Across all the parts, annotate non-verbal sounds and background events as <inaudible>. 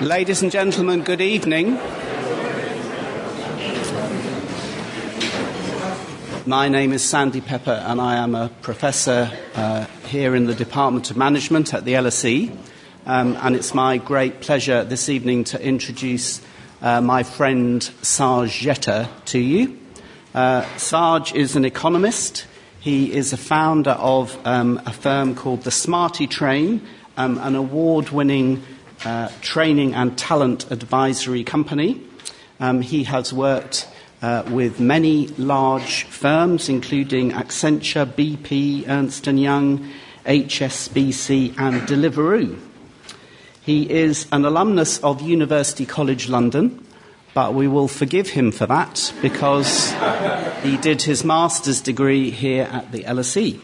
Ladies and gentlemen, good evening. My name is Sandy Pepper, and I am a professor uh, here in the Department of Management at the LSE. Um, and it's my great pleasure this evening to introduce uh, my friend Saj Jetha to you. Uh, Saj is an economist. He is a founder of um, a firm called the Smarty Train, um, an award winning uh, training and talent advisory company. Um, he has worked uh, with many large firms, including Accenture, BP, Ernst & Young, HSBC, and Deliveroo. He is an alumnus of University College London, but we will forgive him for that because he did his master's degree here at the LSE.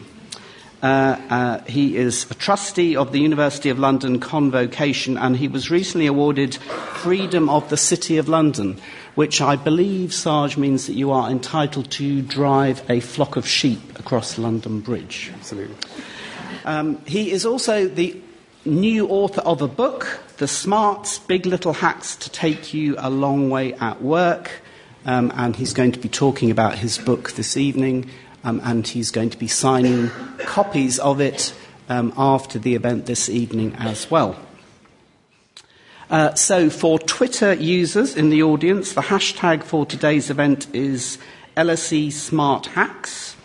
Uh, uh, he is a trustee of the University of London Convocation, and he was recently awarded Freedom of the City of London, which I believe, Saj, means that you are entitled to drive a flock of sheep across London Bridge. Absolutely. Um, he is also the new author of a book, The Smarts Big Little Hacks to Take You a Long Way at Work. Um, and he's going to be talking about his book this evening um, and he's going to be signing copies of it um, after the event this evening as well. Uh, so, for Twitter users in the audience, the hashtag for today's event is LSE Smart Hacks.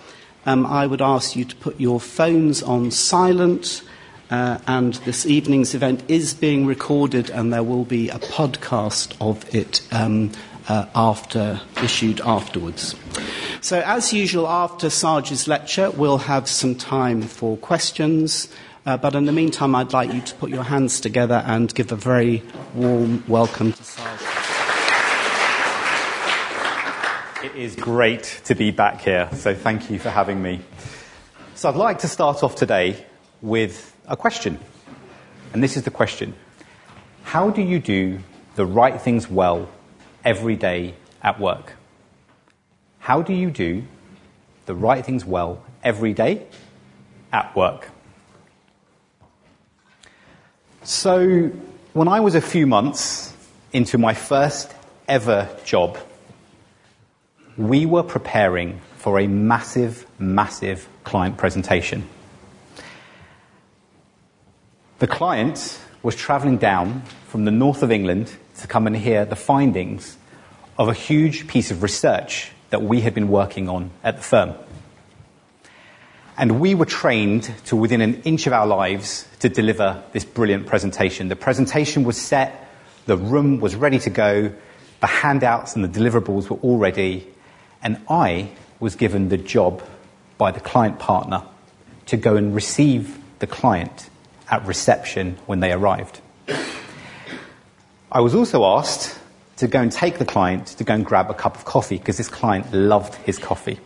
Um, I would ask you to put your phones on silent, uh, and this evening's event is being recorded, and there will be a podcast of it um, uh, after issued afterwards. So, as usual, after Saj's lecture, we'll have some time for questions. Uh, but in the meantime, I'd like you to put your hands together and give a very warm welcome to Sarge. It is great to be back here, so thank you for having me. So, I'd like to start off today with a question. And this is the question How do you do the right things well every day at work? How do you do the right things well every day at work? So, when I was a few months into my first ever job, we were preparing for a massive, massive client presentation. The client was travelling down from the north of England to come and hear the findings of a huge piece of research that we had been working on at the firm. And we were trained to within an inch of our lives to deliver this brilliant presentation. The presentation was set, the room was ready to go, the handouts and the deliverables were all ready, and I was given the job by the client partner to go and receive the client at reception when they arrived. I was also asked to go and take the client to go and grab a cup of coffee because this client loved his coffee.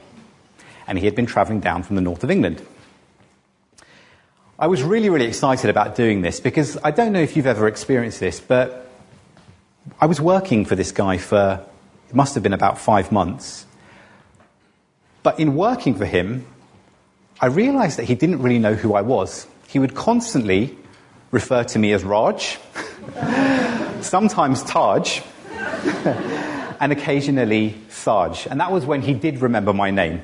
And he had been traveling down from the north of England. I was really, really excited about doing this because I don't know if you've ever experienced this, but I was working for this guy for, it must have been about five months. But in working for him, I realized that he didn't really know who I was. He would constantly refer to me as Raj, <laughs> sometimes Taj, <laughs> and occasionally Saj. And that was when he did remember my name.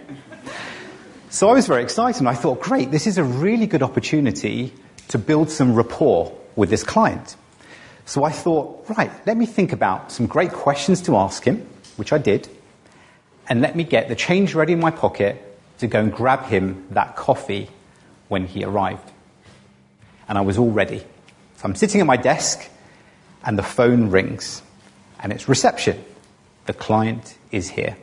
So I was very excited and I thought, great, this is a really good opportunity to build some rapport with this client. So I thought, right, let me think about some great questions to ask him, which I did, and let me get the change ready in my pocket to go and grab him that coffee when he arrived. And I was all ready. So I'm sitting at my desk and the phone rings and it's reception. The client is here.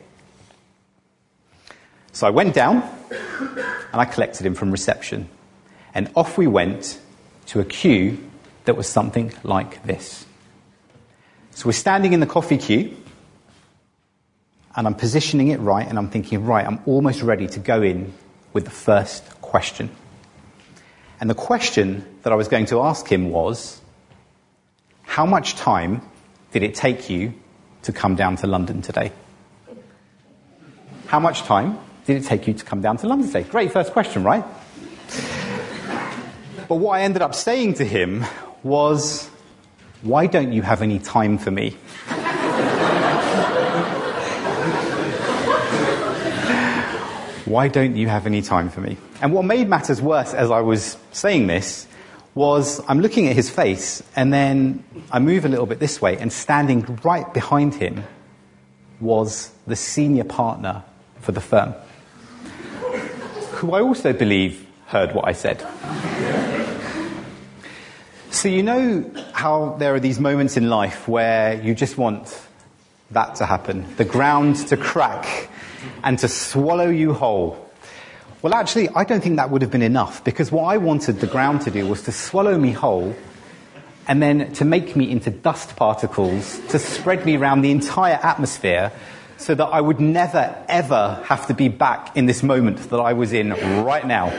So I went down and I collected him from reception. And off we went to a queue that was something like this. So we're standing in the coffee queue and I'm positioning it right and I'm thinking, right, I'm almost ready to go in with the first question. And the question that I was going to ask him was, how much time did it take you to come down to London today? How much time did it take you to come down to London today? Great first question, right? But what I ended up saying to him was Why don't you have any time for me? Why don't you have any time for me? And what made matters worse as I was saying this was I'm looking at his face, and then I move a little bit this way, and standing right behind him was the senior partner for the firm, who I also believe heard what I said. So, you know how there are these moments in life where you just want that to happen the ground to crack and to swallow you whole. Well, actually, I don't think that would have been enough because what I wanted the ground to do was to swallow me whole and then to make me into dust particles, to spread me around the entire atmosphere so that I would never, ever have to be back in this moment that I was in right now.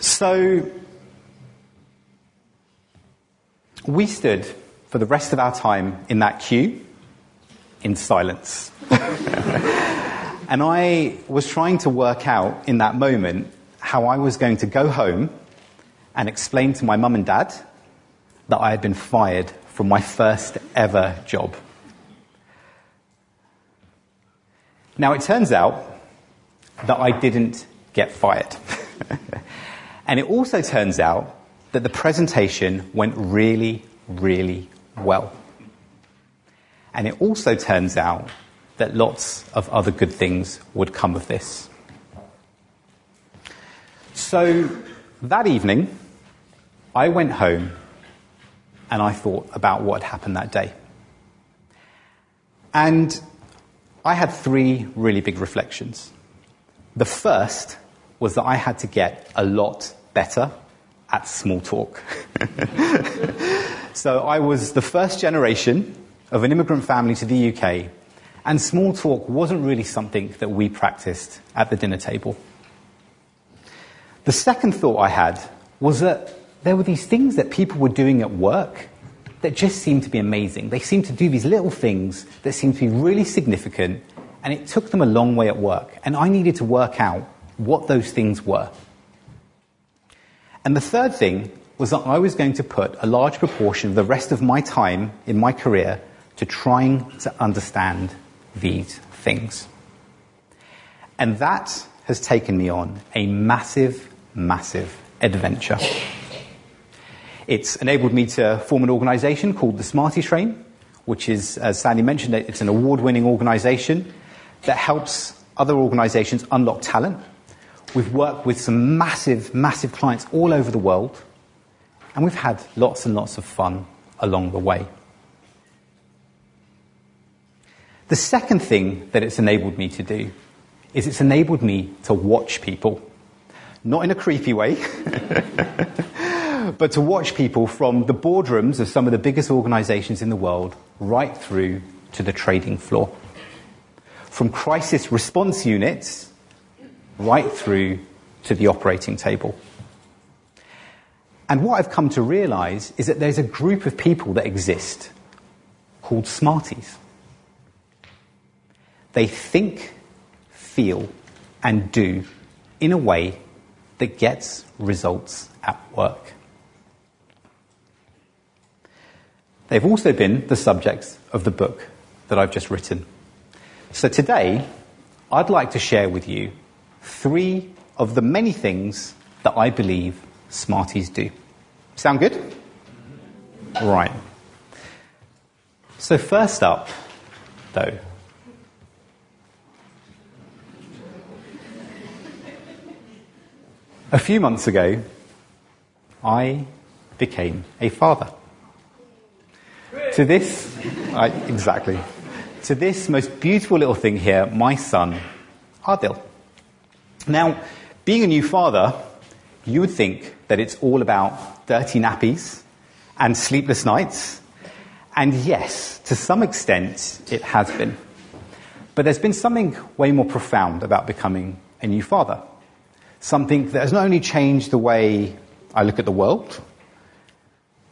So, we stood for the rest of our time in that queue in silence. and I was trying to work out in that moment how I was going to go home and explain to my mum and dad that I had been fired from my first ever job. Now, it turns out that I didn't get fired. <laughs> and it also turns out that the presentation went really, really well. And it also turns out that lots of other good things would come of this. So that evening, I went home and I thought about what had happened that day. And I had three really big reflections. The first was that I had to get a lot better at small talk. <laughs> so I was the first generation of an immigrant family to the UK, and small talk wasn't really something that we practiced at the dinner table. The second thought I had was that there were these things that people were doing at work that just seemed to be amazing. They seemed to do these little things that seemed to be really significant, and it took them a long way at work. And I needed to work out what those things were. And the third thing was that I was going to put a large proportion of the rest of my time in my career to trying to understand these things. And that has taken me on a massive, massive adventure. It's enabled me to form an organization called the Smarty Train, which is, as Sandy mentioned, it's an award winning organization that helps other organizations unlock talent We've worked with some massive, massive clients all over the world, and we've had lots and lots of fun along the way. The second thing that it's enabled me to do is it's enabled me to watch people. Not in a creepy way, <laughs> but to watch people from the boardrooms of some of the biggest organizations in the world right through to the trading floor. From crisis response units right through to the operating table. And what I've come to realize is that there's a group of people that exist called Smarties. They think, feel, and do in a way that gets results at work. They've also been the subjects of the book that I've just written. So today, I'd like to share with you three of the many things that I believe Smarties do. Sound good? Right. So, first up, though, a few months ago, I became a father. To this, I, exactly, to this most beautiful little thing here, my son, Adil. Now, being a new father, you would think that it's all about dirty nappies and sleepless nights. And yes, to some extent, it has been. But there's been something way more profound about becoming a new father. Something that has not only changed the way I look at the world,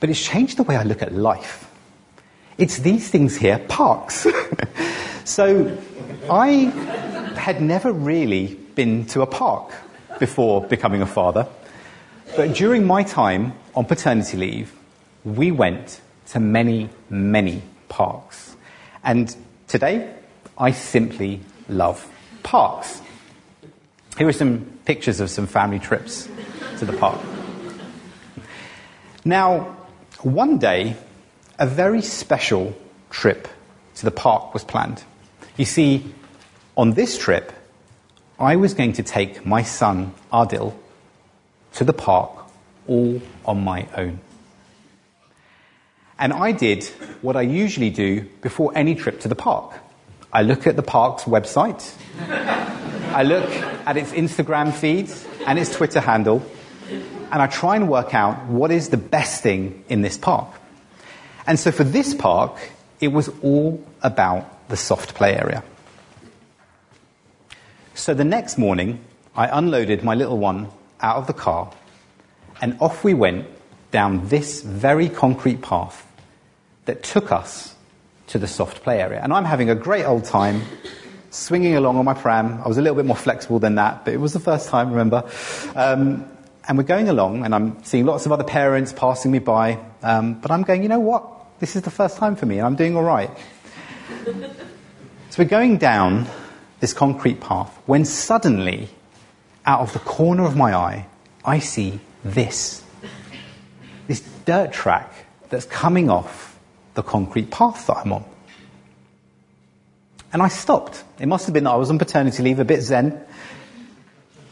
but it's changed the way I look at life. It's these things here, parks. <laughs> so I had never really been to a park before becoming a father. But during my time on paternity leave, we went to many, many parks. And today, I simply love parks. Here are some pictures of some family trips to the park. Now, one day, a very special trip to the park was planned. You see, on this trip, I was going to take my son, Adil, to the park all on my own. And I did what I usually do before any trip to the park. I look at the park's website, I look at its Instagram feed and its Twitter handle, and I try and work out what is the best thing in this park. And so for this park, it was all about the soft play area. So the next morning, I unloaded my little one out of the car, and off we went down this very concrete path that took us to the soft play area. And I'm having a great old time swinging along on my pram. I was a little bit more flexible than that, but it was the first time, remember? Um, and we're going along, and I'm seeing lots of other parents passing me by, um, but I'm going, you know what? This is the first time for me, and I'm doing all right. so we're going down this concrete path when suddenly, out of the corner of my eye, I see this. This dirt track that's coming off the concrete path that I'm on. And I stopped. It must have been that I was on paternity leave, a bit zen.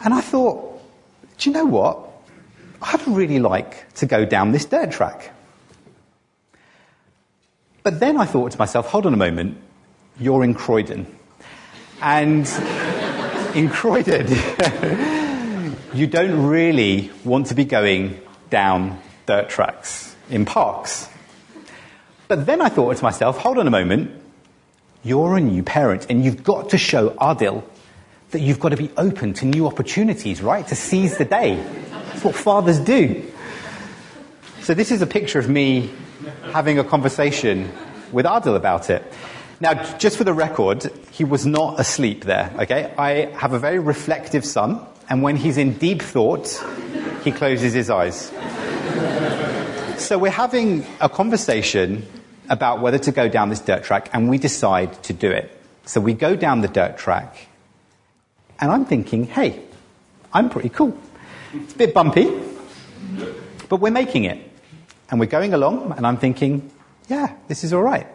And I thought, do you know what? I'd really like to go down this dirt track. But then I thought to myself, hold on a moment, you're in Croydon. And <laughs> in Croydon, <laughs> you don't really want to be going down dirt tracks in parks. But then I thought to myself, hold on a moment, you're a new parent and you've got to show Adil that you've got to be open to new opportunities, right? To seize the day. That's what fathers do. So this is a picture of me having a conversation with Adil about it. Now, just for the record, he was not asleep there, okay? I have a very reflective son, and when he's in deep thought, he closes his eyes. So we're having a conversation about whether to go down this dirt track, and we decide to do it. So we go down the dirt track, and I'm thinking, hey, I'm pretty cool. It's a bit bumpy, but we're making it. And we're going along, and I'm thinking, yeah, this is all right.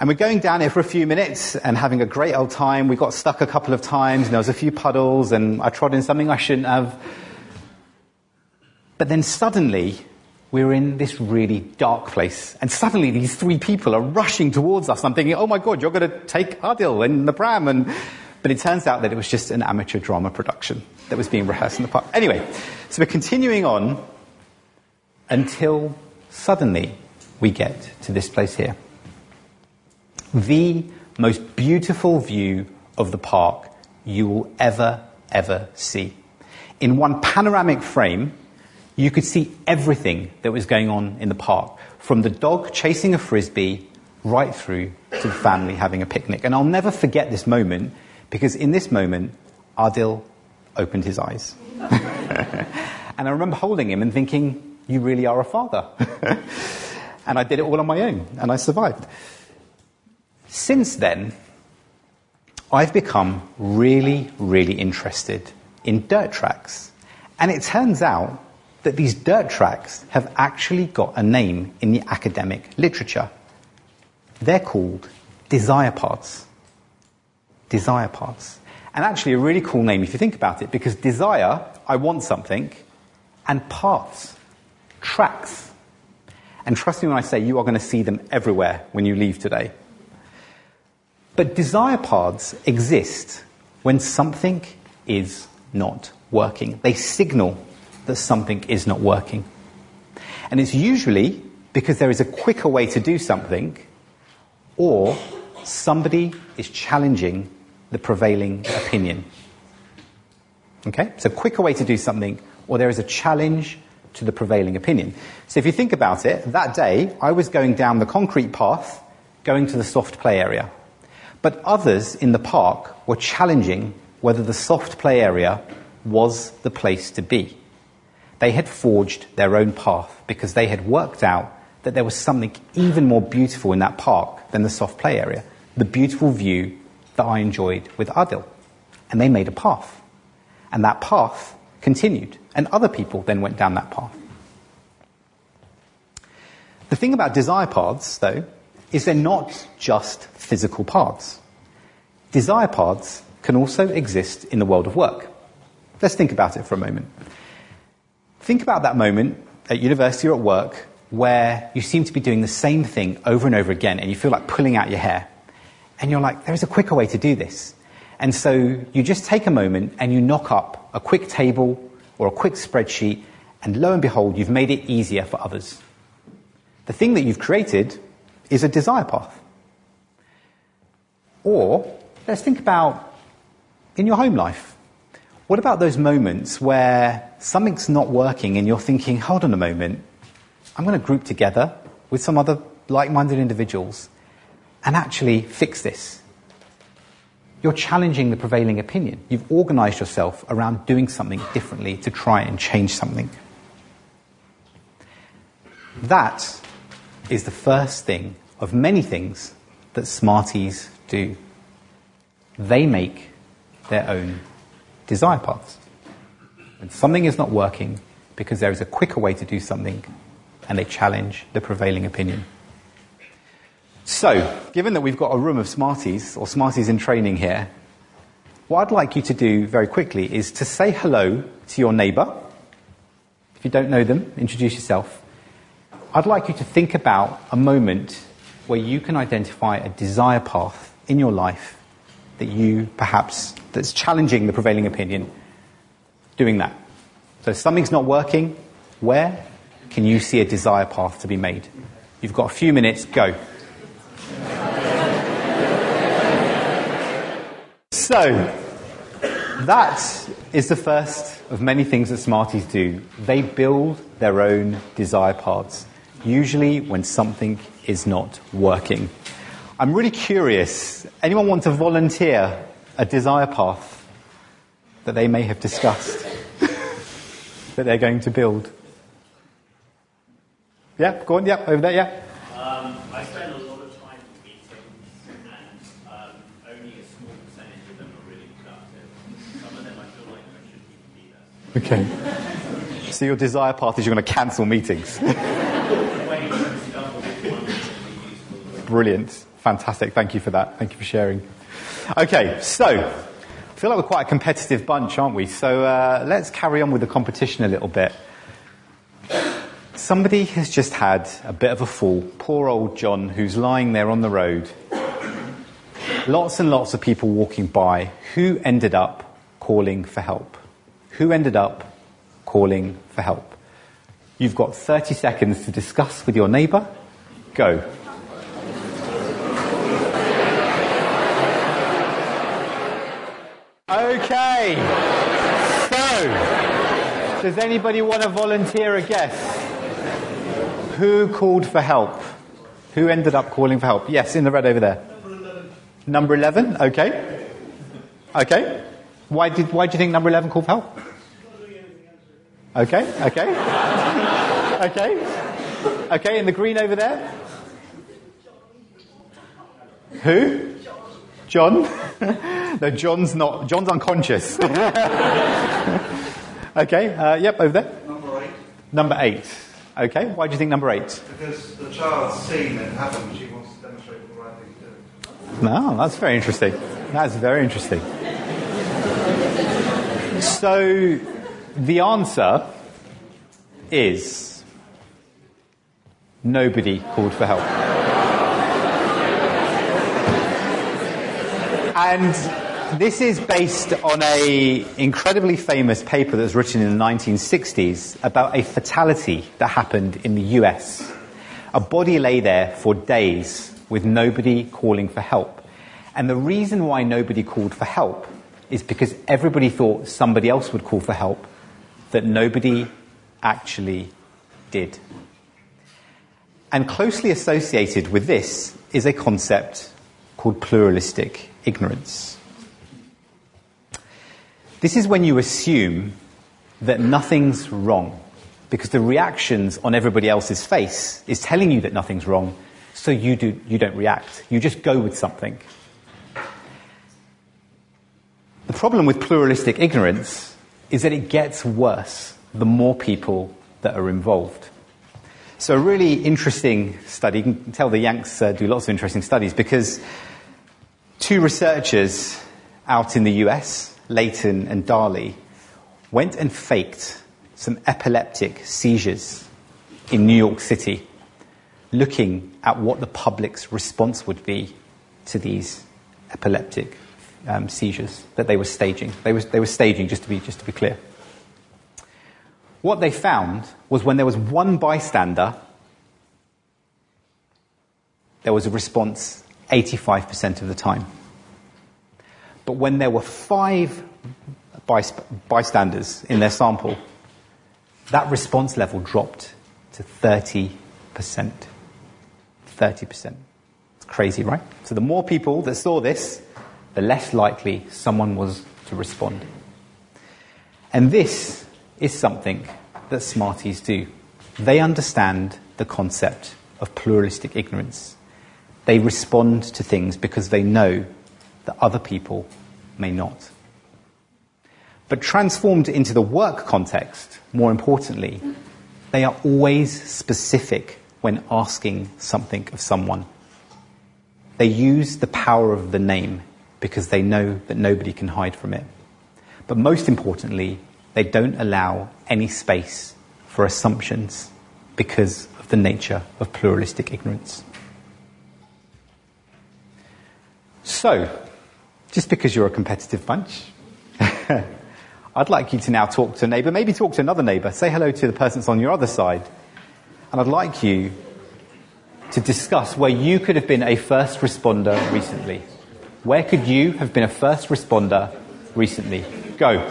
And we're going down here for a few minutes and having a great old time. We got stuck a couple of times, and there was a few puddles, and I trod in something I shouldn't have. But then suddenly, we're in this really dark place, and suddenly these three people are rushing towards us. I'm thinking, oh my god, you're going to take Adil in the pram. And, but it turns out that it was just an amateur drama production that was being rehearsed in the park. Anyway, so we're continuing on until suddenly we get to this place here. The most beautiful view of the park you will ever, ever see. In one panoramic frame, you could see everything that was going on in the park, from the dog chasing a frisbee right through to the family having a picnic. And I'll never forget this moment because in this moment, Adil opened his eyes. <laughs> and I remember holding him and thinking, You really are a father. <laughs> and I did it all on my own, and I survived. Since then, I've become really, really interested in dirt tracks. And it turns out that these dirt tracks have actually got a name in the academic literature. They're called desire paths. Desire paths. And actually, a really cool name if you think about it, because desire, I want something, and paths, tracks. And trust me when I say you are going to see them everywhere when you leave today. But desire paths exist when something is not working. They signal that something is not working. And it's usually because there is a quicker way to do something or somebody is challenging the prevailing opinion. Okay? So, quicker way to do something, or there is a challenge to the prevailing opinion. So, if you think about it, that day I was going down the concrete path, going to the soft play area. But others in the park were challenging whether the soft play area was the place to be. They had forged their own path because they had worked out that there was something even more beautiful in that park than the soft play area, the beautiful view that I enjoyed with Adil. And they made a path. And that path continued. And other people then went down that path. The thing about desire paths, though, is they're not just physical paths. Desire paths can also exist in the world of work. Let's think about it for a moment. Think about that moment at university or at work where you seem to be doing the same thing over and over again and you feel like pulling out your hair. And you're like, there is a quicker way to do this. And so you just take a moment and you knock up a quick table or a quick spreadsheet, and lo and behold, you've made it easier for others. The thing that you've created is a desire path. Or let's think about in your home life. What about those moments where something's not working and you're thinking, hold on a moment, I'm going to group together with some other like minded individuals and actually fix this? You're challenging the prevailing opinion. You've organized yourself around doing something differently to try and change something. That is the first thing of many things that Smarties do. They make their own desire paths. When something is not working because there is a quicker way to do something, and they challenge the prevailing opinion. So, given that we've got a room of Smarties, or Smarties in training here, what I'd like you to do very quickly is to say hello to your neighbour. If you don't know them, introduce yourself. I'd like you to think about a moment where you can identify a desire path in your life that you perhaps that's challenging the prevailing opinion, doing that. So if something's not working. Where can you see a desire path to be made? You've got a few minutes. Go. so, that is the first of many things that Smarties do. They build their own desire paths, usually when something is not working. I'm really curious. Anyone want to volunteer a desire path that they may have discussed that they're going to build? Yeah, go on, yeah, over there, yeah. Um, I spend a lot of time in meetings, and um, only a small percentage of them are really productive. Some of them I feel like I shouldn't even be there. Okay. So your desire path is you're going to cancel meetings. <laughs> Brilliant. Fantastic. Thank you for that. Thank you for sharing. Okay, so I feel like we're quite a competitive bunch, aren't we? So uh, let's carry on with the competition a little bit. Somebody has just had a bit of a fall. Poor old John, who's lying there on the road. Lots and lots of people walking by. Who ended up calling for help? Who ended up calling for help? You've got 30 seconds to discuss with your neighbour. Go. Okay. So, does anybody want to volunteer a guess? Who called for help? Who ended up calling for help? Yes, in the red over there. Number 11. Number 11? Okay. Okay. Why did, why do you think number 11 called for help? Okay, okay. okay. Okay, in the green over there? Who? John? <laughs> no, John's not. John's unconscious. <laughs> okay. Uh, yep, over there. Number eight. Number eight. Okay. Why do you think number eight? Because the child's seen it happen. She wants to demonstrate the right thing to do. No, that's very interesting. That's very interesting. So, the answer is nobody called for help. And this is based on a incredibly famous paper that was written in the 1960s about a fatality that happened in the US. A body lay there for days with nobody calling for help. And the reason why nobody called for help is because everybody thought somebody else would call for help that nobody actually did. And closely associated with this is a concept called pluralistic ignorance. This is when you assume that nothing's wrong, because the reactions on everybody else's face is telling you that nothing's wrong, so you, do, you don't react. You just go with something. The problem with pluralistic ignorance is that it gets worse the more people that are involved. So, a really interesting study, you can tell the Yanks uh, do lots of interesting studies because two researchers out in the US, Latané and Darley, went and faked some epileptic seizures in New York City, looking at what the public's response would be to these epileptic um, seizures that they were staging. They were, they were staging, just to, be, just to be clear. What they found was when there was one bystander, there was a response 85% of the time. But when there were five bystanders in their sample, that response level dropped to 30%. 30%. It's crazy, right? So the more people that saw this, the less likely someone was to respond. And this is something that Smarties do. They understand the concept of pluralistic ignorance. They respond to things because they know that other people may not. But transformed into the work context, more importantly, they are always specific when asking something of someone. They use the power of the name because they know that nobody can hide from it. But most importantly, they don't allow any space for assumptions because of the nature of pluralistic ignorance. So, just because you're a competitive bunch, <laughs> I'd like you to now talk to a neighbour, maybe talk to another neighbour, say hello to the person that's on your other side, and I'd like you to discuss where you could have been a first responder recently. Where could you have been a first responder recently? Go.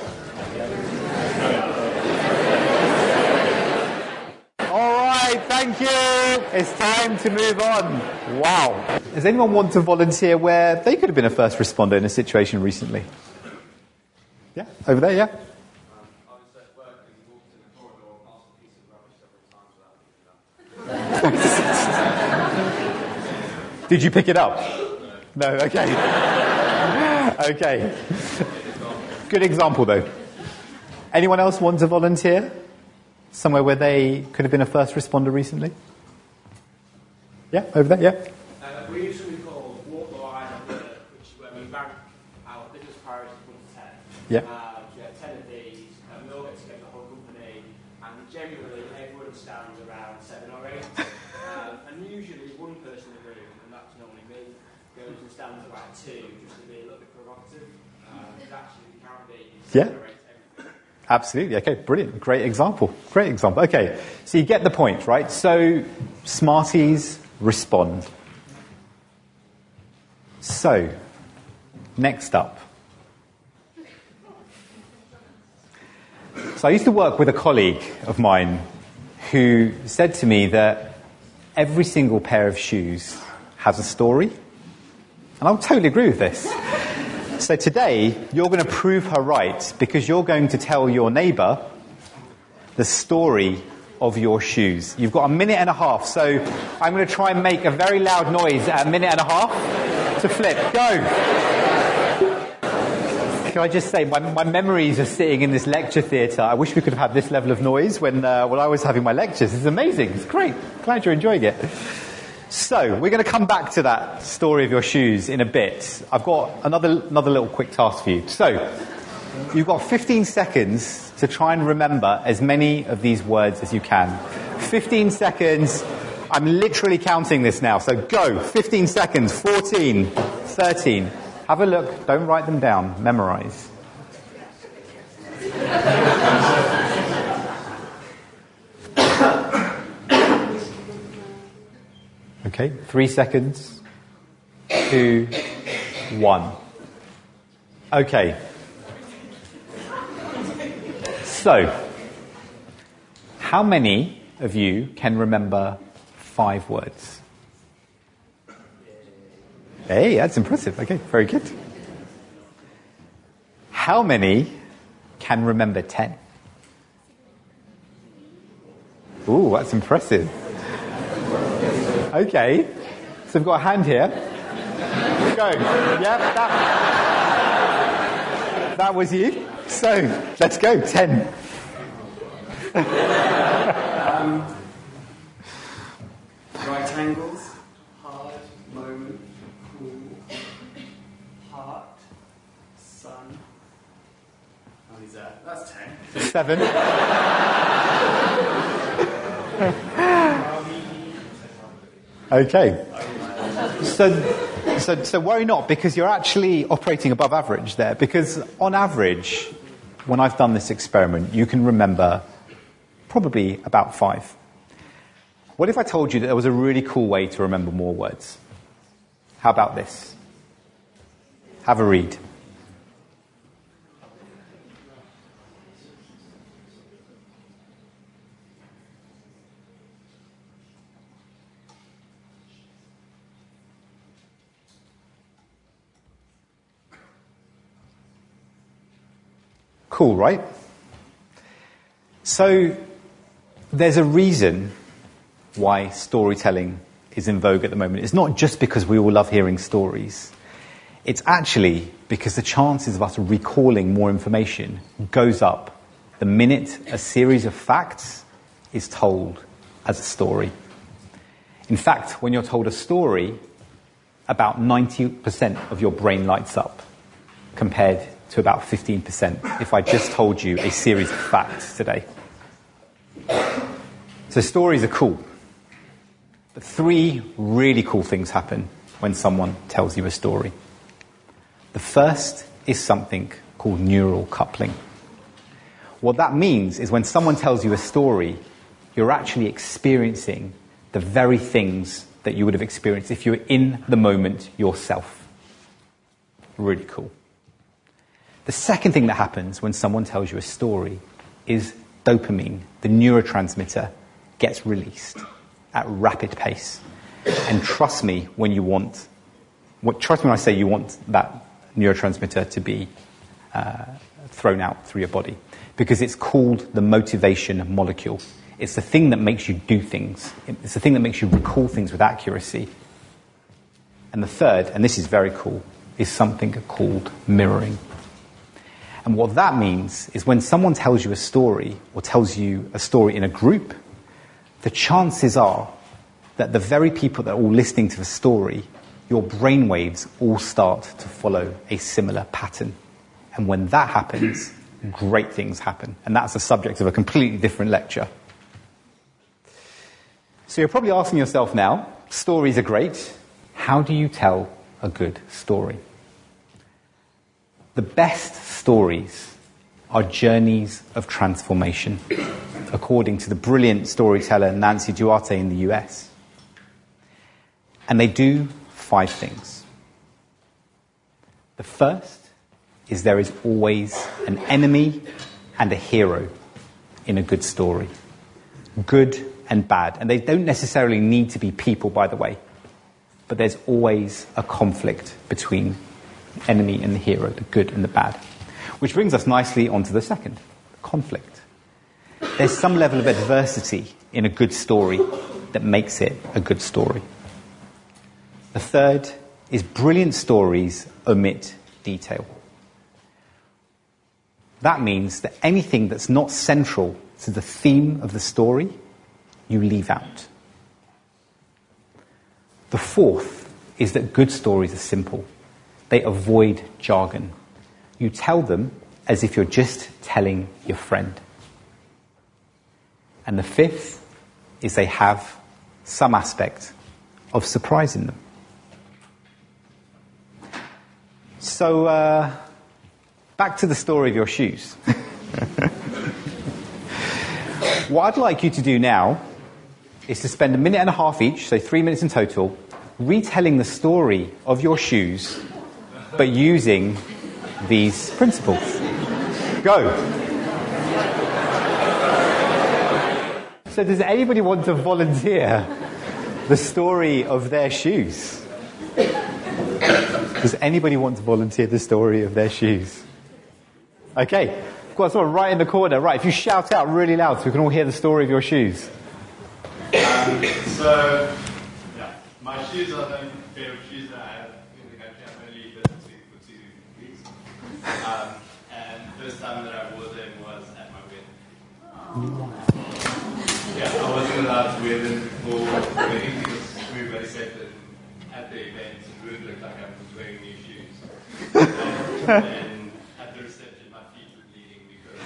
All right, thank you. It's time to move on. Wow. Does anyone want to volunteer where they could have been a first responder in a situation recently? Yeah, over there, yeah. Did you pick it up? No, okay. okay. Good example, though. Anyone else want to volunteer? Somewhere where they could have been a first responder recently? Yeah, over there, yeah. Uh, we usually call walk the line of the, which is where we rank our business priorities one to ten. Yeah. Um, so we have ten of these, and we all get together, the whole company, and generally everyone stands around seven or eight. um, and usually one person in the room, and that's normally me, goes and stands around two, just to be a little bit provocative. Um, actually we can't be Yeah. seven or eight everything. Absolutely. Okay, brilliant. Great example. Great example. Okay, so you get the point, right? So, Smarties respond. So, next up. So, I used to work with a colleague of mine who said to me that every single pair of shoes has a story. And I would totally agree with this. So today, you're going to prove her right because you're going to tell your neighbour the story of your shoes. You've got a minute and a half, so I'm going to try and make a very loud noise at a minute and a half to flip. Go! Can I just say, my, my memories of sitting in this lecture theatre, I wish we could have had this level of noise when, uh, when I was having my lectures. It's amazing. It's great. Glad you're enjoying it. So, we're going to come back to that story of your shoes in a bit. I've got another, another little quick task for you. So, you've got 15 seconds to try and remember as many of these words as you can. 15 seconds. I'm literally counting this now, so go. 15 seconds. 14, 13. Have a look. Don't write them down. Memorize. Okay, three seconds. Two, one. Okay. So, how many of you can remember five words? Hey, that's impressive. Okay, very good. How many can remember ten? Ooh, that's impressive. <laughs> Okay, so we've got a hand here. Go. Yep, that, that was you. So, let's go. Ten. um, right angles, hard, moment, cool, heart, sun. Oh, he's there. That's ten. Seven. <laughs> okay. So, so, so worry not because you're actually operating above average there. Because on average, when I've done this experiment, you can remember probably about five. What if I told you that there was a really cool way to remember more words? How about this? Have a read. Cool, right? So, there's a reason why storytelling is in vogue at the moment. It's not just because we all love hearing stories. It's actually because the chances of us recalling more information goes up the minute a series of facts is told as a story. In fact, when you're told a story, about 90% of your brain lights up compared to about 15% if I just told you a series of facts today. So stories are cool. But three really cool things happen when someone tells you a story. The first is something called neural coupling. What that means is when someone tells you a story, you're actually experiencing the very things that you would have experienced if you were in the moment yourself. Really cool. The second thing that happens when someone tells you a story is dopamine, the neurotransmitter, gets released at rapid pace. And trust me when you want, what, trust me when I say you want that neurotransmitter to be uh, thrown out through your body. Because it's called the motivation molecule. It's the thing that makes you do things. It's the thing that makes you recall things with accuracy. And the third, and this is very cool, is something called mirroring. And what that means is when someone tells you a story or tells you a story in a group, the chances are that the very people that are all listening to the story, your brainwaves all start to follow a similar pattern. And when that happens, great things happen. And that's the subject of a completely different lecture. So you're probably asking yourself now, stories are great. How do you tell a good story? The best stories are journeys of transformation, according to the brilliant storyteller Nancy Duarte in the US. And they do five things. The first is there is always an enemy and a hero in a good story. Good and bad. And they don't necessarily need to be people, by the way. But there's always a conflict between enemy and the hero, the good and the bad. Which brings us nicely onto the second conflict. There's some level of adversity in a good story that makes it a good story. The third is brilliant stories omit detail. That means that anything that's not central to the theme of the story you leave out. The fourth is that good stories are simple. They avoid jargon. You tell them as if you're just telling your friend. And the fifth is they have some aspect of surprise in them. So, uh, back to the story of your shoes. <laughs> what I'd like you to do now is to spend a minute and a half each, so three minutes in total, retelling the story of your shoes, but using these principles. Go. So, does anybody want to volunteer the story of their shoes? Does anybody want to volunteer the story of their shoes? Okay, got someone right in the corner. Right, if you shout out really loud so we can all hear the story of your shoes. Um, so, yeah, my shoes are favorite shoes that I have in the country. I've only been to for two weeks. Um, and first time that I wore them was at my wedding. Yeah, I wasn't allowed to wear them before the wedding because everybody said that at the event it would look like I was wearing new shoes. And then at the reception, my feet were bleeding because.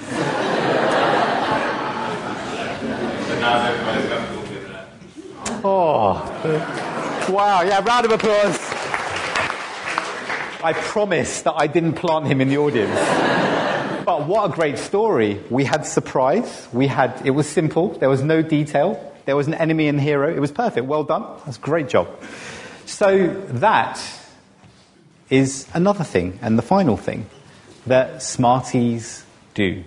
but now everybody's comfortable with that. Oh, wow. Yeah, round of applause. I promise that I didn't plant him in the audience. But what a great story. We had surprise. We had, it was simple. There was no detail. There was an enemy and hero. It was perfect. Well done. That's a great job. So that is another thing, and the final thing that Smarties do.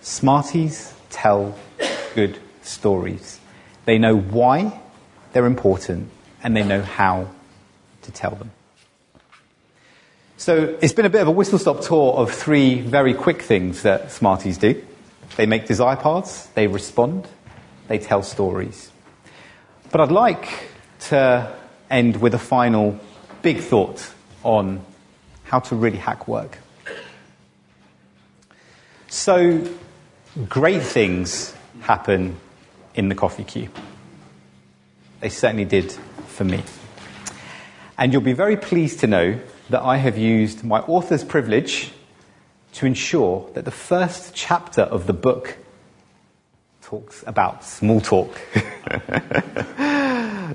Smarties tell good stories. They know why they're important, and they know how to tell them. So it's been a bit of a whistle stop tour of three very quick things that Smarties do. They make desire paths, they respond, they tell stories. But I'd like to end with a final big thought on how to really hack work. So, great things happen in the coffee queue. They certainly did for me. And you'll be very pleased to know that I have used my author's privilege to ensure that the first chapter of the book talks about small talk. <laughs>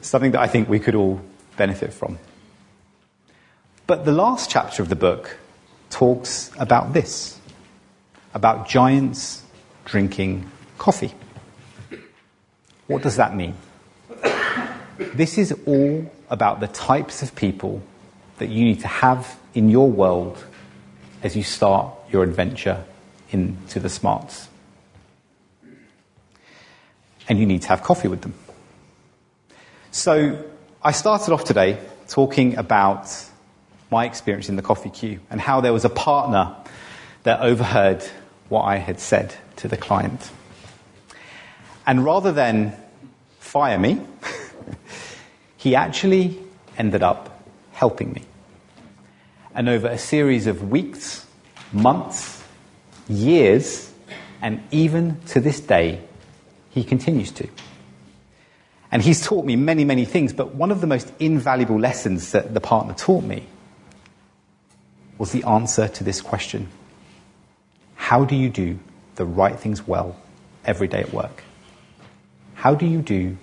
Something that I think we could all benefit from. But the last chapter of the book talks about this about giants drinking coffee. What does that mean? This is all about the types of people that you need to have in your world as you start your adventure into the smarts. And you need to have coffee with them. So I started off today talking about my experience in the coffee queue and how there was a partner that overheard what I had said to the client. And rather than fire me, <laughs> he actually ended up helping me. And over a series of weeks, months, years, and even to this day, he continues to. And he's taught me many, many things, but one of the most invaluable lessons that the partner taught me was the answer to this question How do you do the right things well every day at work? How do you do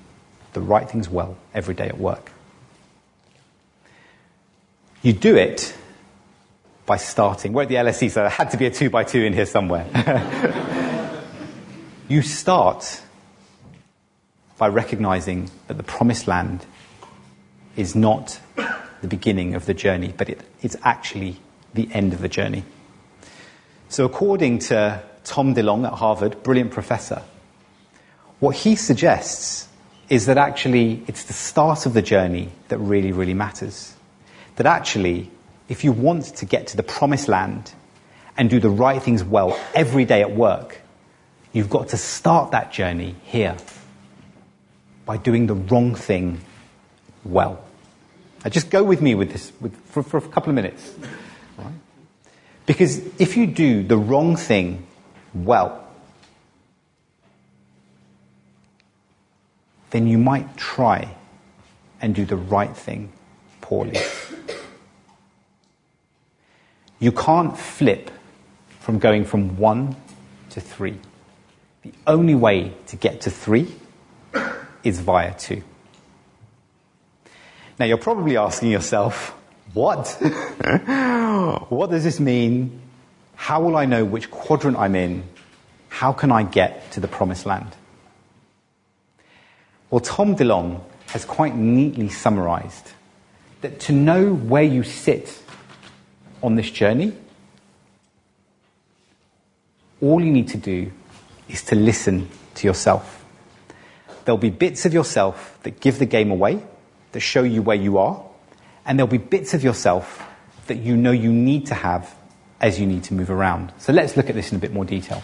the right things well every day at work? You do it by starting. We're at the LSE, so there had to be a two by two in here somewhere. <laughs> you start by recognizing that the promised land is not the beginning of the journey, but it, it's actually the end of the journey. So, according to Tom DeLong at Harvard, brilliant professor, what he suggests is that actually it's the start of the journey that really, really matters. That actually, if you want to get to the promised land and do the right things well every day at work, you've got to start that journey here by doing the wrong thing well. Now just go with me with this with, for, for, a couple of minutes. Right? Because if you do the wrong thing well, then you might try and do the right thing poorly. You can't flip from going from one to three. The only way to get to three is via two. Now you're probably asking yourself, what? <laughs> what does this mean? How will I know which quadrant I'm in? How can I get to the promised land? Well, Tom DeLong has quite neatly summarized that to know where you sit on this journey, all you need to do is to listen to yourself. There'll be bits of yourself that give the game away, that show you where you are, and there'll be bits of yourself that you know you need to have as you need to move around. So let's look at this in a bit more detail.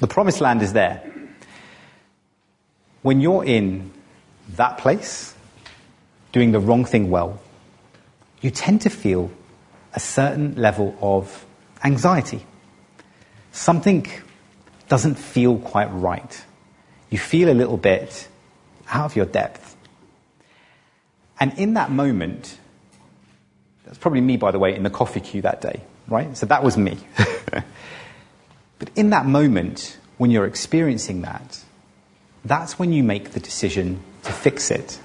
The promised land is there. when you're in that place, doing the wrong thing well, you tend to feel a certain level of anxiety. Something doesn't feel quite right. You feel a little bit out of your depth. And in that moment, that's probably me, by the way, in the coffee queue that day, right? So that was me. <laughs> but in that moment, when you're experiencing that, that's when you make the decision to fix it.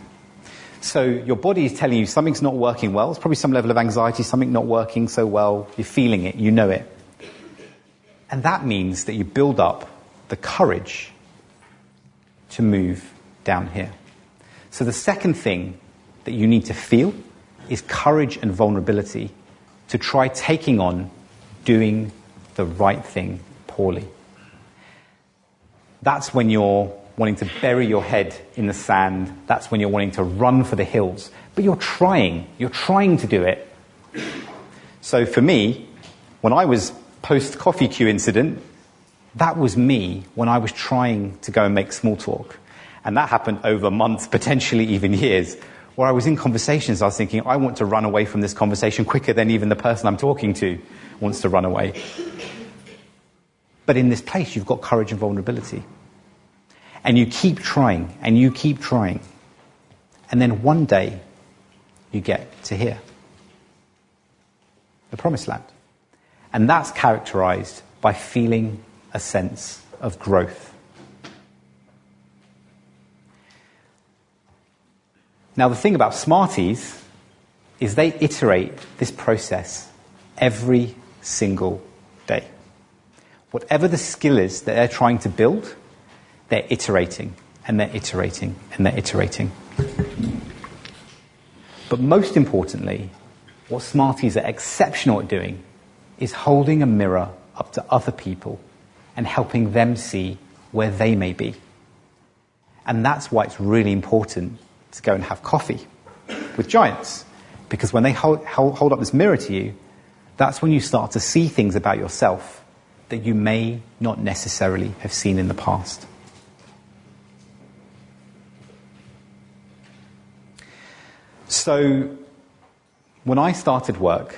So your body is telling you something's not working well. It's probably some level of anxiety, something not working so well. You're feeling it, you know it. And that means that you build up the courage to move down here. So the second thing that you need to feel is courage and vulnerability to try taking on doing the right thing poorly. That's when you're wanting to bury your head in the sand. That's when you're wanting to run for the hills. But you're trying. You're trying to do it. So for me, when I was post coffee queue incident, that was me when I was trying to go and make small talk. And that happened over months, <laughs> potentially even years, where I was in conversations, I was thinking, I want to run away from this conversation quicker than even the person I'm talking to wants to run away. But in this place, you've got courage and vulnerability. And you keep trying, and you keep trying. And then one day, you get to here the promised land. And that's characterized by feeling a sense of growth. Now, the thing about Smarties is they iterate this process every single day. Whatever the skill is that they're trying to build, they're iterating and they're iterating and they're iterating. But most importantly, what Smarties are exceptional at doing is holding a mirror up to other people and helping them see where they may be. And that's why it's really important to go and have coffee with giants. Because when they hold, hold, up this mirror to you, that's when you start to see things about yourself that you may not necessarily have seen in the past. So, when I started work,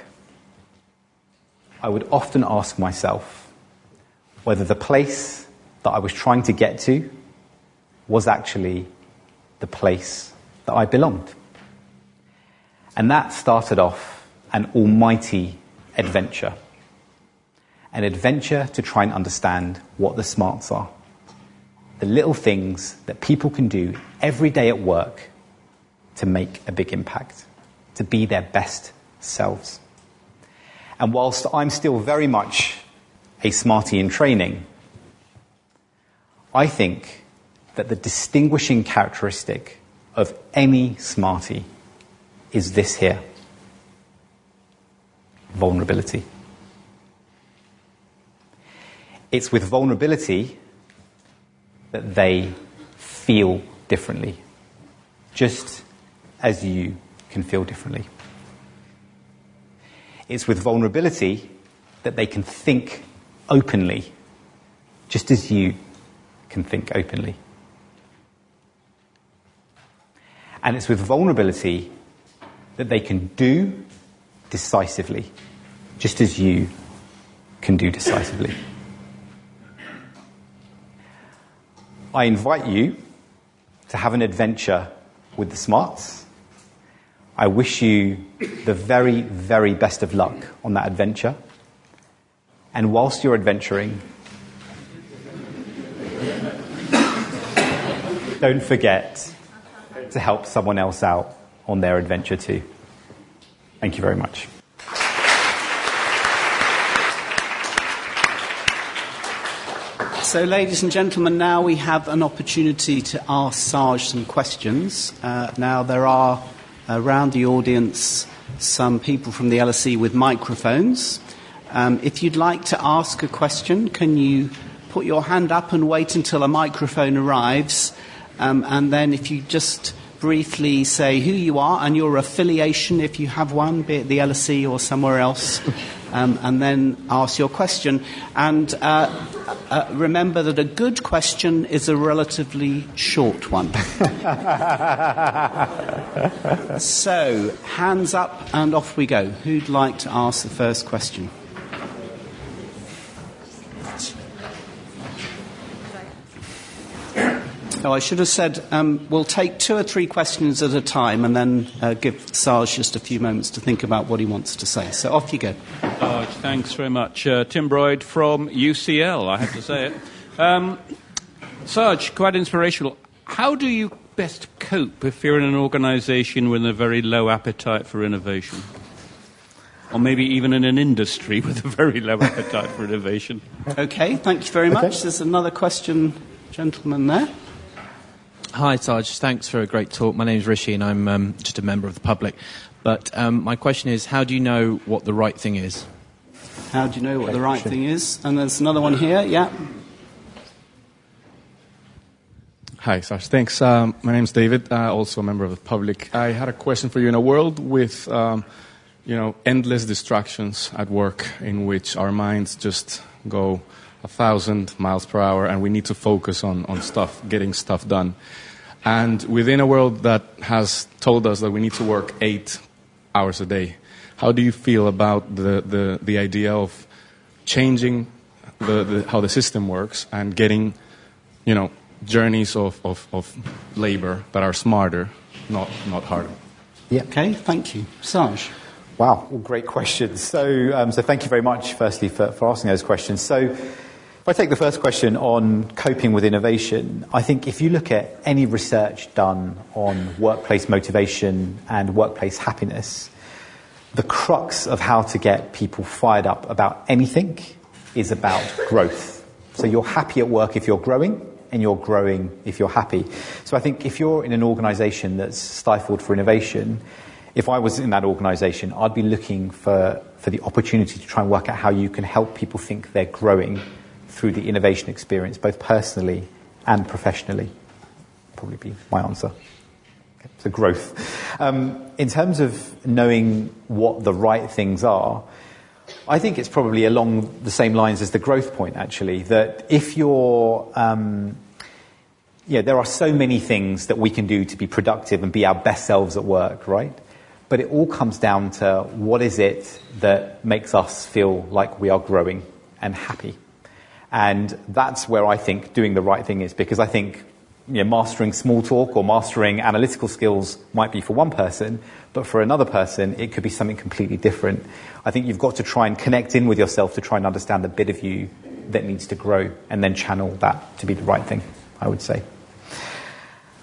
I would often ask myself whether the place that I was trying to get to was actually the place that I belonged. And that started off an almighty adventure. An adventure to try and understand what the smarts are. The little things that people can do every day at work to make a big impact, to be their best selves. And whilst I'm still very much a smarty in training, I think that the distinguishing characteristic of any smarty is this here vulnerability. It's with vulnerability that they feel differently, just as you can feel differently. It's with vulnerability that they can think openly, just as you can think openly. And it's with vulnerability that they can do decisively, just as you can do decisively. I invite you to have an adventure with the smarts. I wish you the very, very best of luck on that adventure. And whilst you're adventuring, <laughs> don't forget to help someone else out on their adventure too. Thank you very much. So, ladies and gentlemen, now we have an opportunity to ask Saj some questions. Uh, now, there are around the audience some people from the LSE with microphones. Um, if you'd like to ask a question, can you put your hand up and wait until a microphone arrives? Um, and then, if you just briefly say who you are and your affiliation, if you have one, be it the LSE or somewhere else, um, and then ask your question. And uh, uh, remember that a good question is a relatively short one. <laughs> so, hands up and off we go. Who'd like to ask the first question? Oh, I should have said um, we'll take two or three questions at a time and then uh, give Saj just a few moments to think about what he wants to say. So off you go. Saj, thanks very much. Uh, Tim Broyd from UCL, I have to say it. Um, Saj, quite inspirational. How do you best cope if you're in an organisation with a very low appetite for innovation? Or maybe even in an industry <laughs> with a very low appetite for innovation. Okay, thank you very much. Okay. There's another question, gentleman there. Hi, Saj. Thanks for a great talk. My name is Rishi, and I'm um, just a member of the public. But um, my question is how do you know what the right thing is? How do you know what the right thing is? And there's another one here, yeah. Hi, Saj. Thanks. Um, my name is David, uh, also a member of the public. I had a question for you. In a world with, um, you know, endless distractions at work, in which our minds just go a thousand miles per hour, and we need to focus on, on stuff, getting stuff done. And within a world that has told us that we need to work eight hours a day, how do you feel about the, the, the idea of changing the, the, how the system works and getting, you know, journeys of, of, of labor that are smarter, not, not harder? Yeah. Okay, thank you. Saj. Wow, all great questions. So, um, so thank you very much, firstly, for, for asking those questions. So, if I take the first question on coping with innovation, I think if you look at any research done on workplace motivation and workplace happiness, the crux of how to get people fired up about anything is about growth. So you're happy at work if you're growing, and you're growing if you're happy. So I think if you're in an organization that's stifled for innovation, if I was in that organization, I'd be looking for, for the opportunity to try and work out how you can help people think they're growing through the innovation experience, both personally and professionally? Probably be my answer. So growth. Um, in terms of knowing what the right things are, I think it's probably along the same lines as the growth point, actually, that if you're, um, yeah, there are so many things that we can do to be productive and be our best selves at work, right? But it all comes down to what is it that makes us feel like we are growing and happy. And that's where I think doing the right thing is because I think you know, mastering small talk or mastering analytical skills might be for one person, but for another person, it could be something completely different. I think you've got to try and connect in with yourself to try and understand the bit of you that needs to grow and then channel that to be the right thing, I would say.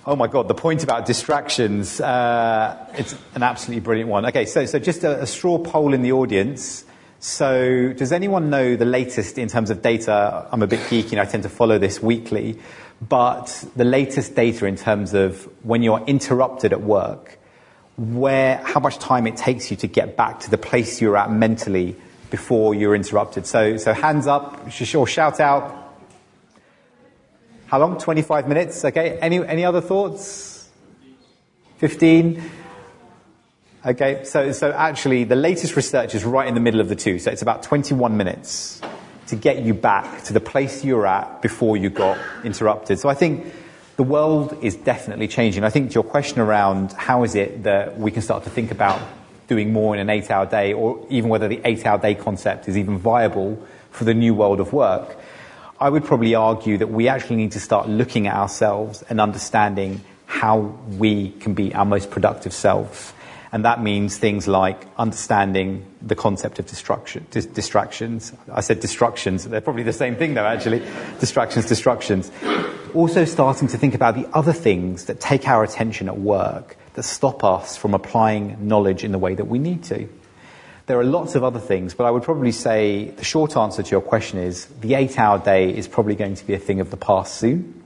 Oh my God, the point about distractions, uh, it's an absolutely brilliant one. Okay, so, so just a, a straw poll in the audience. So, does anyone know the latest in terms of data? I'm a bit geeky and I tend to follow this weekly, but the latest data in terms of when you're interrupted at work, where, how much time it takes you to get back to the place you're at mentally before you're interrupted. So, so hands up or shout out. How long? 25 minutes? Okay. Any, any other thoughts? 15? Okay, so, so actually, the latest research is right in the middle of the two. So it's about 21 minutes to get you back to the place you were at before you got interrupted. So I think the world is definitely changing. I think to your question around how is it that we can start to think about doing more in an eight hour day, or even whether the eight hour day concept is even viable for the new world of work, I would probably argue that we actually need to start looking at ourselves and understanding how we can be our most productive selves and that means things like understanding the concept of destruction, dis- distractions. I said destructions, they're probably the same thing though, actually. distractions, destructions. Also starting to think about the other things that take our attention at work that stop us from applying knowledge in the way that we need to. There are lots of other things, but I would probably say the short answer to your question is the eight hour day is probably going to be a thing of the past soon.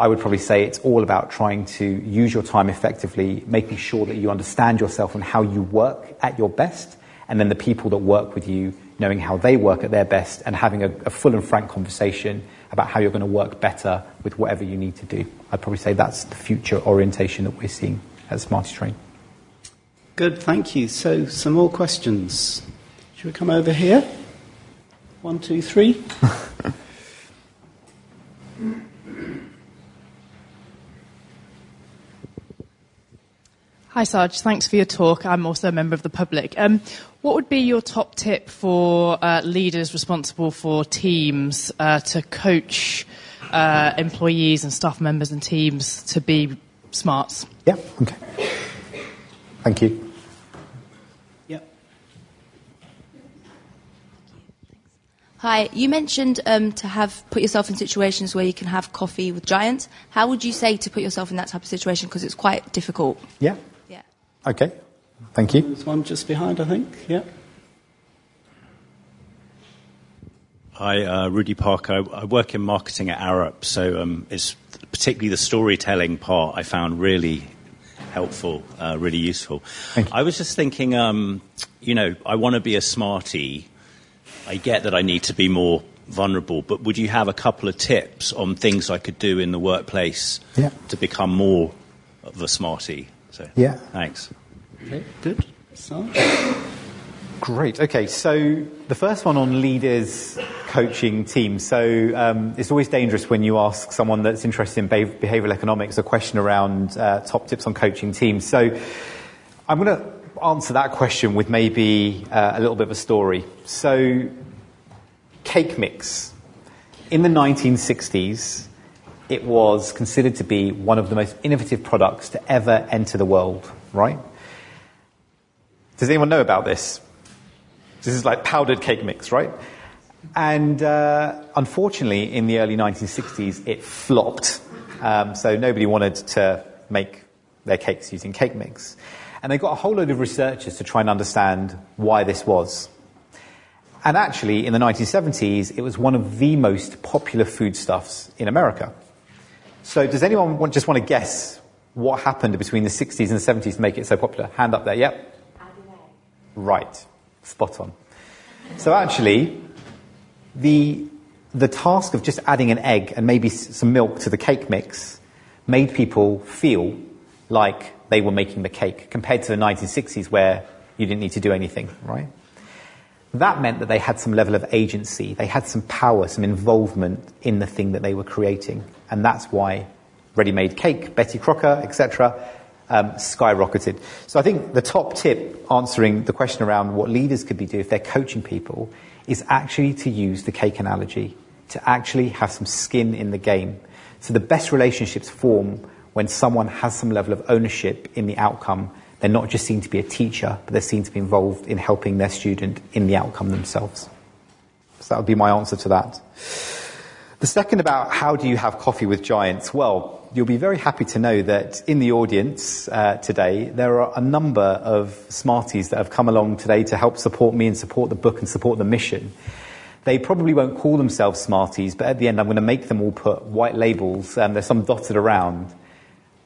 I would probably say it's all about trying to use your time effectively, making sure that you understand yourself and how you work at your best, and then the people that work with you knowing how they work at their best and having a, a full and frank conversation about how you're going to work better with whatever you need to do. I'd probably say that's the future orientation that we're seeing at Smarty Train. Good, thank you. So, some more questions. Should we come over here? One, two, three. <laughs> Hi, Saj. Thanks for your talk. I'm also a member of the public. Um, what would be your top tip for uh, leaders responsible for teams uh, to coach uh, employees and staff members and teams to be smarts? Yeah, okay. Thank you. Yep. Hi, you mentioned um, to have put yourself in situations where you can have coffee with giants. How would you say to put yourself in that type of situation? Because it's quite difficult. Yeah? Yeah. Okay. Thank you. There's one just behind, I think. Yeah. Hi, uh, Rudy Parker. I, I work in marketing at Arup, so um, it's particularly the storytelling part I found really helpful, uh, really useful. I was just thinking, um, you know, I want to be a smarty. I get that I need to be more vulnerable, but would you have a couple of tips on things I could do in the workplace Yeah. to become more of a smarty? So, Yeah. Thanks. Okay, good. So, Great. Okay, so the first one on leaders coaching teams. So um, it's always dangerous when you ask someone that's interested in behavioral economics a question around uh, top tips on coaching teams. So I'm going to answer that question with maybe uh, a little bit of a story. So, cake mix. In the 1960s, it was considered to be one of the most innovative products to ever enter the world, right? Does anyone know about this? This is like powdered cake mix, right? And uh, unfortunately, in the early 1960s, it flopped. Um, so nobody wanted to make their cakes using cake mix. And they got a whole load of researchers to try and understand why this was. And actually, in the 1970s, it was one of the most popular foodstuffs in America. So does anyone want, just want to guess what happened between the 60s and the 70s to make it so popular? Hand up there, yep. Right, spot on. So actually, the, the task of just adding an egg and maybe some milk to the cake mix made people feel like they were making the cake compared to the 1960s where you didn't need to do anything, right? That meant that they had some level of agency, they had some power, some involvement in the thing that they were creating. And that's why ready made cake, Betty Crocker, etc., um, skyrocketed. So I think the top tip answering the question around what leaders could be doing if they're coaching people is actually to use the cake analogy, to actually have some skin in the game. So the best relationships form when someone has some level of ownership in the outcome. They're not just seen to be a teacher, but they're seen to be involved in helping their student in the outcome themselves. So that would be my answer to that. The second about how do you have coffee with giants? Well, you'll be very happy to know that in the audience uh, today, there are a number of Smarties that have come along today to help support me and support the book and support the mission. They probably won't call themselves Smarties, but at the end, I'm going to make them all put white labels, and there's some dotted around.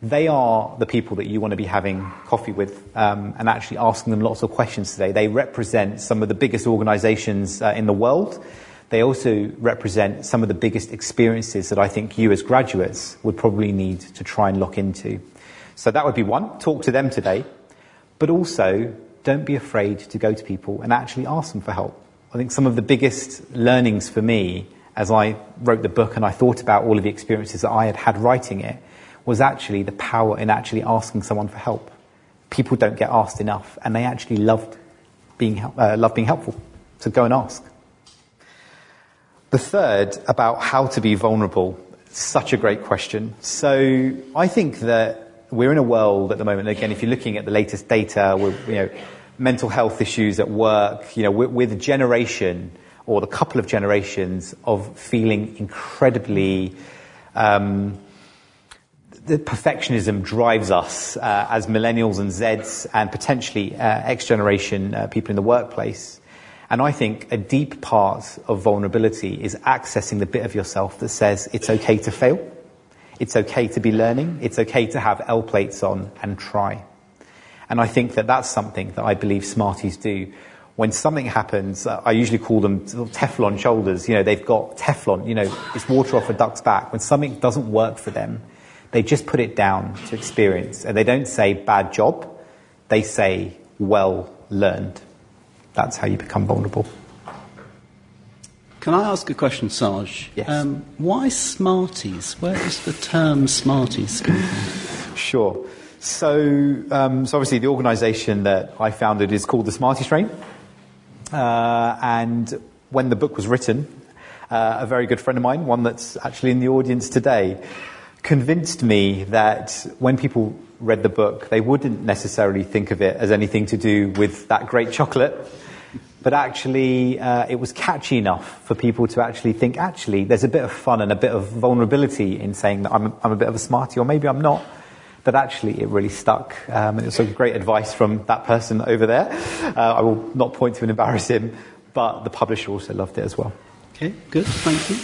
They are the people that you want to be having coffee with um, and actually asking them lots of questions today. They represent some of the biggest organizations uh, in the world. They also represent some of the biggest experiences that I think you as graduates would probably need to try and lock into. So that would be one, talk to them today, but also don't be afraid to go to people and actually ask them for help. I think some of the biggest learnings for me as I wrote the book and I thought about all of the experiences that I had had writing it was actually the power in actually asking someone for help. People don't get asked enough and they actually loved being, uh, love being helpful. So go and ask. The third about how to be vulnerable, such a great question. So I think that we're in a world at the moment, again, if you're looking at the latest data, with, you know, mental health issues at work, you know, we're, we're the generation or the couple of generations of feeling incredibly, um, the perfectionism drives us uh, as millennials and Zs and potentially uh, X generation uh, people in the workplace. And I think a deep part of vulnerability is accessing the bit of yourself that says it's okay to fail. It's okay to be learning. It's okay to have L plates on and try. And I think that that's something that I believe Smarties do. When something happens, uh, I usually call them Teflon shoulders. You know, they've got Teflon, you know, it's water off a duck's back. When something doesn't work for them, they just put it down to experience. And they don't say bad job. They say well learned. that's how you become vulnerable. Can I ask a question, Saj? Yes. Um, why Smarties? Where does the term Smarties come from? Sure. So, um, so obviously, the organisation that I founded is called the Smarties Train. Uh, and when the book was written, uh, a very good friend of mine, one that's actually in the audience today, convinced me that when people read the book, they wouldn't necessarily think of it as anything to do with that great chocolate but actually uh, it was catchy enough for people to actually think, actually, there's a bit of fun and a bit of vulnerability in saying that I'm, I'm a bit of a smarty, or maybe I'm not. But actually, it really stuck. Um, and it was some great advice from that person over there. Uh, I will not point to and embarrass him, but the publisher also loved it as well. Okay, good, thank you.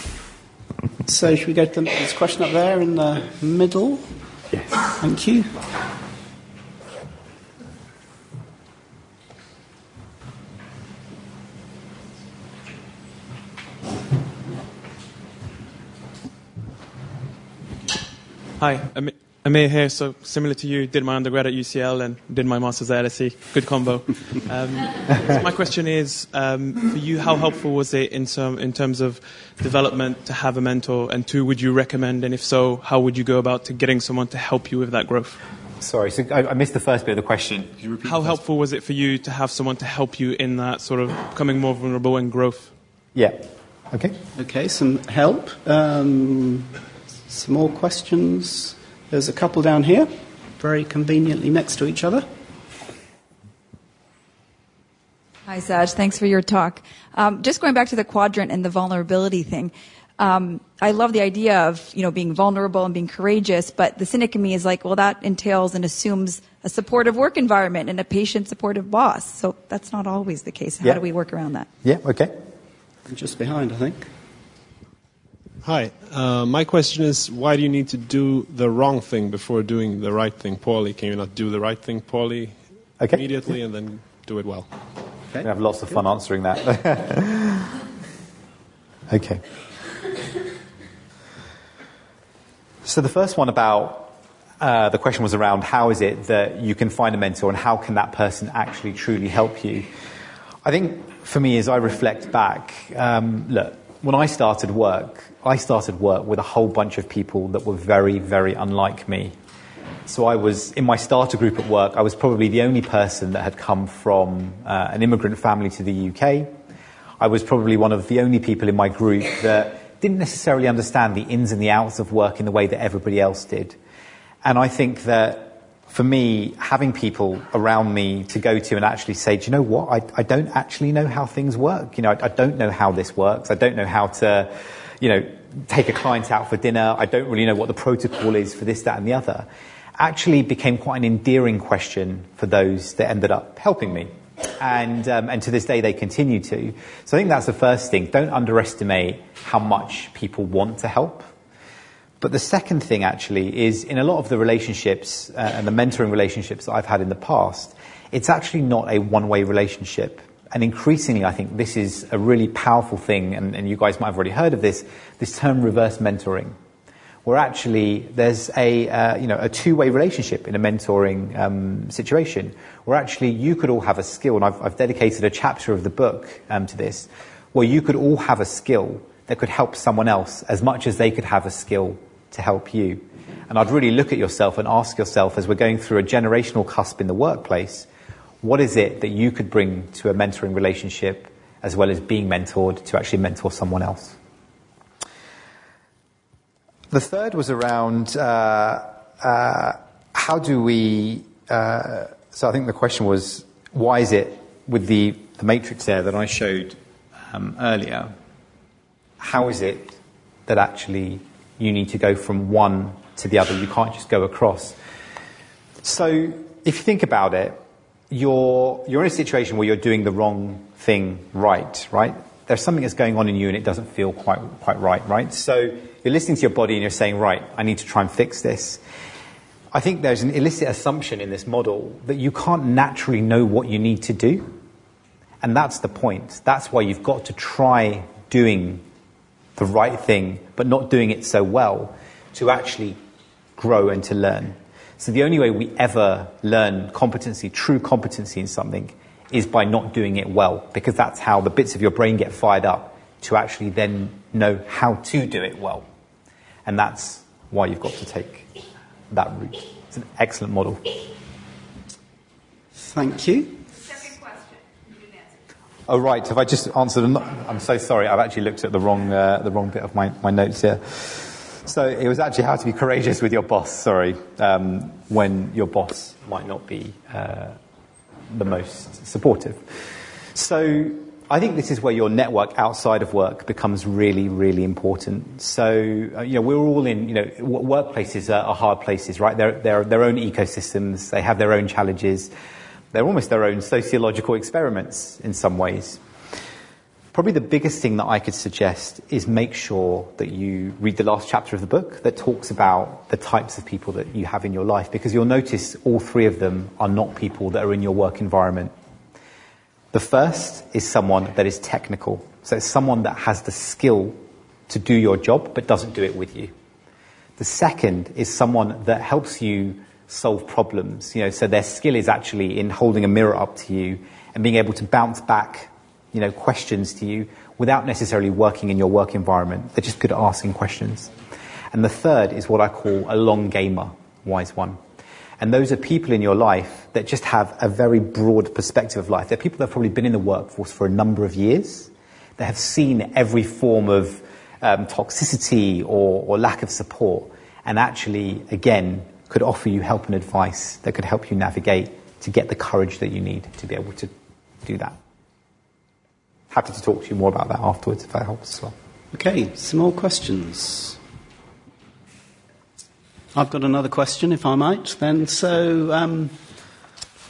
So, should we go to the next question up there in the middle? Yes. Thank you. Hi, Am- Amir here. So similar to you, did my undergrad at UCL and did my master's at LSE. Good combo. <laughs> Um, so my question is, um, for you, how helpful was it in, some, in terms of development to have a mentor? And two, would you recommend? And if so, how would you go about to getting someone to help you with that growth? Sorry, so I, I missed the first bit of the question. How helpful was it for you to have someone to help you in that sort of becoming more vulnerable and growth? Yeah. Okay. Okay, some help. Um, some more questions. There's a couple down here, very conveniently next to each other. Hi, Saj. Thanks for your talk. Um, just going back to the quadrant and the vulnerability thing. Um, I love the idea of you know being vulnerable and being courageous, but the cynic in me is like, well, that entails and assumes a supportive work environment and a patient supportive boss. So that's not always the case. How Yeah. do we work around that? Yeah, okay. Just behind, I think. Hi. Uh, my question is why do you need to do the wrong thing before doing the right thing poorly? Can you not do the right thing poorly Okay. immediately and then do it well? We have lots of fun answering that. <laughs> okay. So the first one about uh, the question was around how is it that you can find a mentor and how can that person actually truly help you? I think for me, as I reflect back, um, look, when I started work, I started work with a whole bunch of people that were very, very unlike me. So I was in my starter group at work. I was probably the only person that had come from uh, an immigrant family to the UK. I was probably one of the only people in my group that didn't necessarily understand the ins and the outs of work in the way that everybody else did. And I think that for me, having people around me to go to and actually say, do you know what? I, I don't actually know how things work. You know, I, I don't know how this works. I don't know how to, you know, take a client out for dinner. I don't really know what the protocol is for this, that, and the other. Actually became quite an endearing question for those that ended up helping me. And, um, and to this day, they continue to. So I think that's the first thing. Don't underestimate how much people want to help. But the second thing actually is in a lot of the relationships uh, and the mentoring relationships that I've had in the past, it's actually not a one way relationship. And increasingly, I think this is a really powerful thing, and, and you guys might have already heard of this, this term reverse mentoring, where actually there's a, uh, you know, a two way relationship in a mentoring um, situation, where actually you could all have a skill, and I've, I've dedicated a chapter of the book um, to this, where you could all have a skill that could help someone else as much as they could have a skill to help you. And I'd really look at yourself and ask yourself as we're going through a generational cusp in the workplace, what is it that you could bring to a mentoring relationship as well as being mentored to actually mentor someone else? The third was around uh, uh, how do we. Uh, so I think the question was why is it with the, the matrix there that I showed um, earlier, how is it that actually you need to go from one to the other? You can't just go across. So if you think about it, you're, you're in a situation where you're doing the wrong thing right, right? There's something that's going on in you and it doesn't feel quite, quite right, right? So you're listening to your body and you're saying, right, I need to try and fix this. I think there's an illicit assumption in this model that you can't naturally know what you need to do. And that's the point. That's why you've got to try doing the right thing, but not doing it so well to actually grow and to learn. So the only way we ever learn competency, true competency in something, is by not doing it well, because that's how the bits of your brain get fired up to actually then know how to do it well. And that's why you've got to take that route. It's an excellent model. Thank you. Oh, right. Have I just answered? I'm so sorry. I've actually looked at the wrong, uh, the wrong bit of my, my notes here. So it was actually how to be courageous with your boss, sorry, um, when your boss might not be uh, the most supportive. So I think this is where your network outside of work becomes really, really important. So, uh, you know, we're all in, you know, workplaces are, are hard places, right? They're, they're their own ecosystems. They have their own challenges. They're almost their own sociological experiments in some ways. Probably the biggest thing that I could suggest is make sure that you read the last chapter of the book that talks about the types of people that you have in your life because you'll notice all three of them are not people that are in your work environment. The first is someone that is technical. So it's someone that has the skill to do your job but doesn't do it with you. The second is someone that helps you solve problems. You know, so their skill is actually in holding a mirror up to you and being able to bounce back you know, questions to you without necessarily working in your work environment. They're just good at asking questions. And the third is what I call a long gamer, wise one. And those are people in your life that just have a very broad perspective of life. They're people that have probably been in the workforce for a number of years. They have seen every form of um, toxicity or, or lack of support. And actually, again, could offer you help and advice that could help you navigate to get the courage that you need to be able to do that happy to talk to you more about that afterwards if that helps as well. Okay, some more questions. I've got another question, if I might. Then, so, um,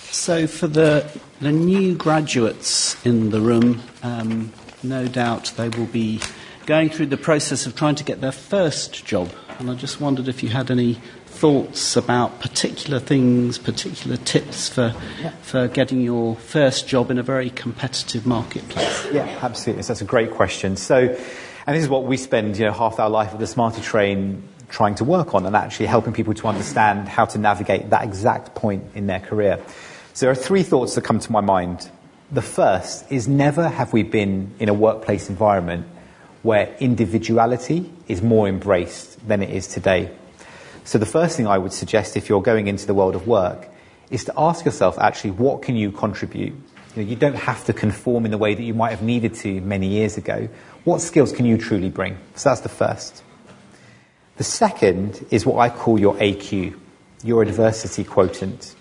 so for the the new graduates in the room, um, no doubt they will be going through the process of trying to get their first job. And I just wondered if you had any thoughts about particular things, particular tips for, yeah. for getting your first job in a very competitive marketplace? Yeah, absolutely. So that's a great question. So, and this is what we spend you know, half our life at the Smarty Train trying to work on and actually helping people to understand how to navigate that exact point in their career. So there are three thoughts that come to my mind. The first is never have we been in a workplace environment where individuality is more embraced than it is today. So the first thing I would suggest if you're going into the world of work is to ask yourself actually what can you contribute? You, know, you don't have to conform in the way that you might have needed to many years ago. What skills can you truly bring? So that's the first. The second is what I call your AQ, your adversity quotient.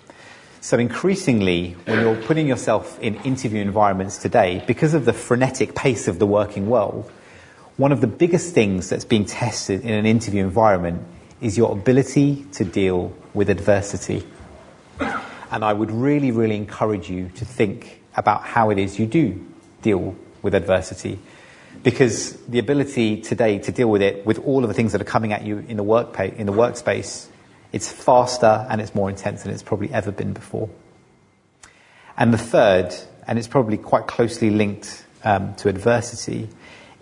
So increasingly, when you're putting yourself in interview environments today, because of the frenetic pace of the working world, one of the biggest things that's being tested in an interview environment is your ability to deal with adversity. And I would really, really encourage you to think about how it is you do deal with adversity. Because the ability today to deal with it, with all of the things that are coming at you in the, work pay, in the workspace, it's faster and it's more intense than it's probably ever been before. And the third, and it's probably quite closely linked um, to adversity,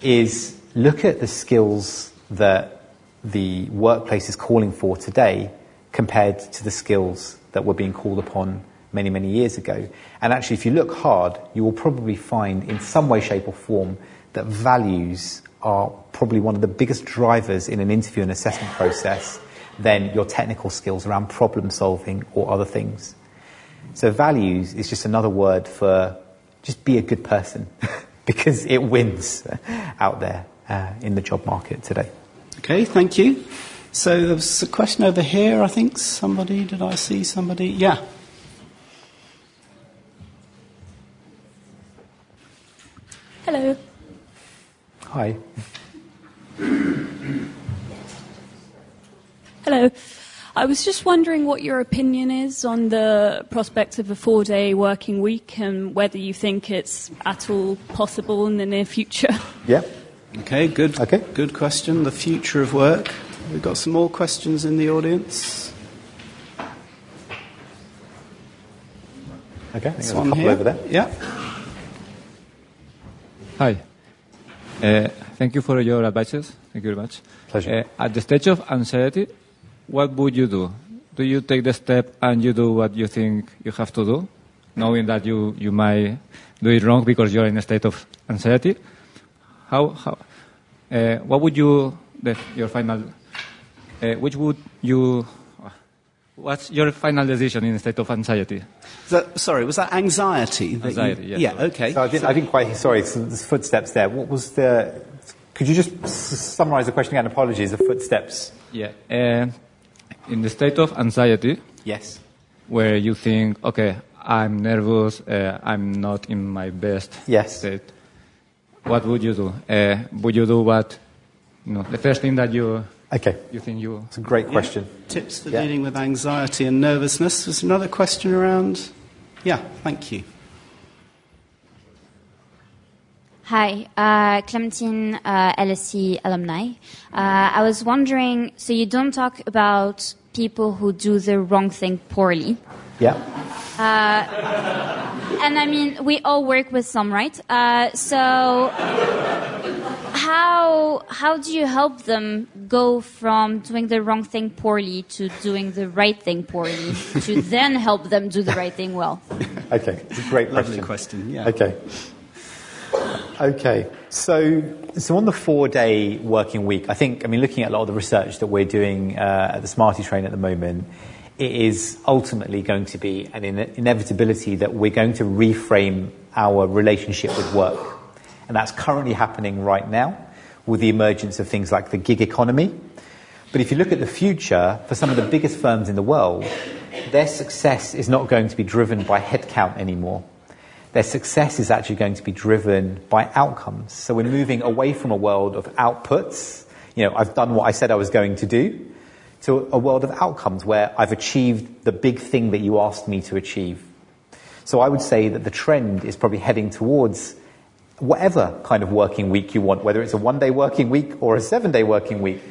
is look at the skills that the workplace is calling for today compared to the skills that were being called upon many, many years ago. And actually, if you look hard, you will probably find in some way, shape, or form that values are probably one of the biggest drivers in an interview and assessment process than your technical skills around problem solving or other things. So, values is just another word for just be a good person <laughs> because it wins out there uh, in the job market today. Okay, thank you. So there's a question over here, I think. Somebody, did I see somebody? Yeah. Hello. Hi. Hello. I was just wondering what your opinion is on the prospect of a four day working week and whether you think it's at all possible in the near future. Yeah. Okay, good. Okay. Good question. The future of work. We've got some more questions in the audience. Okay, there's one a couple here. over there. Yeah. Hi. Uh, thank you for your advices. Thank you very much. Pleasure. Uh, at the stage of anxiety, what would you do? Do you take the step and you do what you think you have to do? knowing that you, you might do it wrong because you're in a state of anxiety. How, how, uh, what would you, the, your final, uh, which would you, what's your final decision in a state of anxiety? That, sorry, was that anxiety? That Anxiety, you, yeah. Yeah, okay. So I didn't, I didn't quite. Sorry, so there's footsteps there. What was the? Could you just summarise the question again? Apologies. The footsteps. Yeah. Uh, in the state of anxiety, Yes. where you think, okay, I'm nervous, uh, I'm not in my best Yes. state. What would you do? Uh, would you do what? You know, the first thing that you Okay. you think you. It's a great question. Tips for Yeah. dealing with anxiety and nervousness. There's another question around? Yeah, thank you. Hi, uh, Clementine, uh, LSE alumni. Uh, I was wondering, so you don't talk about people who do the wrong thing poorly. Yeah. Uh, and I mean, we all work with some, right? Uh, so, how how do you help them go from doing the wrong thing poorly to doing the right thing poorly, <laughs> to then help them do the right thing well? <laughs> Okay. It's a great Lovely question. question, yeah. Okay. Okay. So, so on the four-day working week, I think, I mean, looking at a lot of the research that we're doing uh, at the Smarty Train at the moment, it is ultimately going to be an ine- inevitability that we're going to reframe our relationship with work. And that's currently happening right now with the emergence of things like the gig economy. But if you look at the future, for some of the biggest firms in the world, their success is not going to be driven by headcount anymore. Their success is actually going to be driven by outcomes. So we're moving away from a world of outputs, you know, I've done what I said I was going to do, to a world of outcomes where I've achieved the big thing that you asked me to achieve. So I would say that the trend is probably heading towards whatever kind of working week you want, whether it's a one day working week or a seven day working week.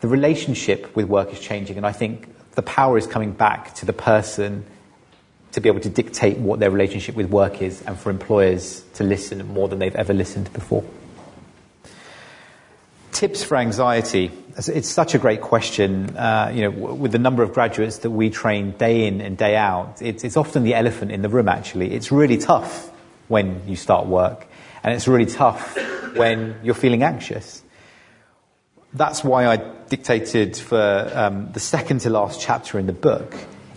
The relationship with work is changing, and I think the power is coming back to the person to be able to dictate what their relationship with work is and for employers to listen more than they've ever listened before. Tips for anxiety. It's- such a great question. Uh, you know, with the number of graduates that we train day in and day out, it's, it's often the elephant in the room, actually. It's really tough when you start work, and it's really tough when you're feeling anxious. That's why I dictated for um, the second to last chapter in the book.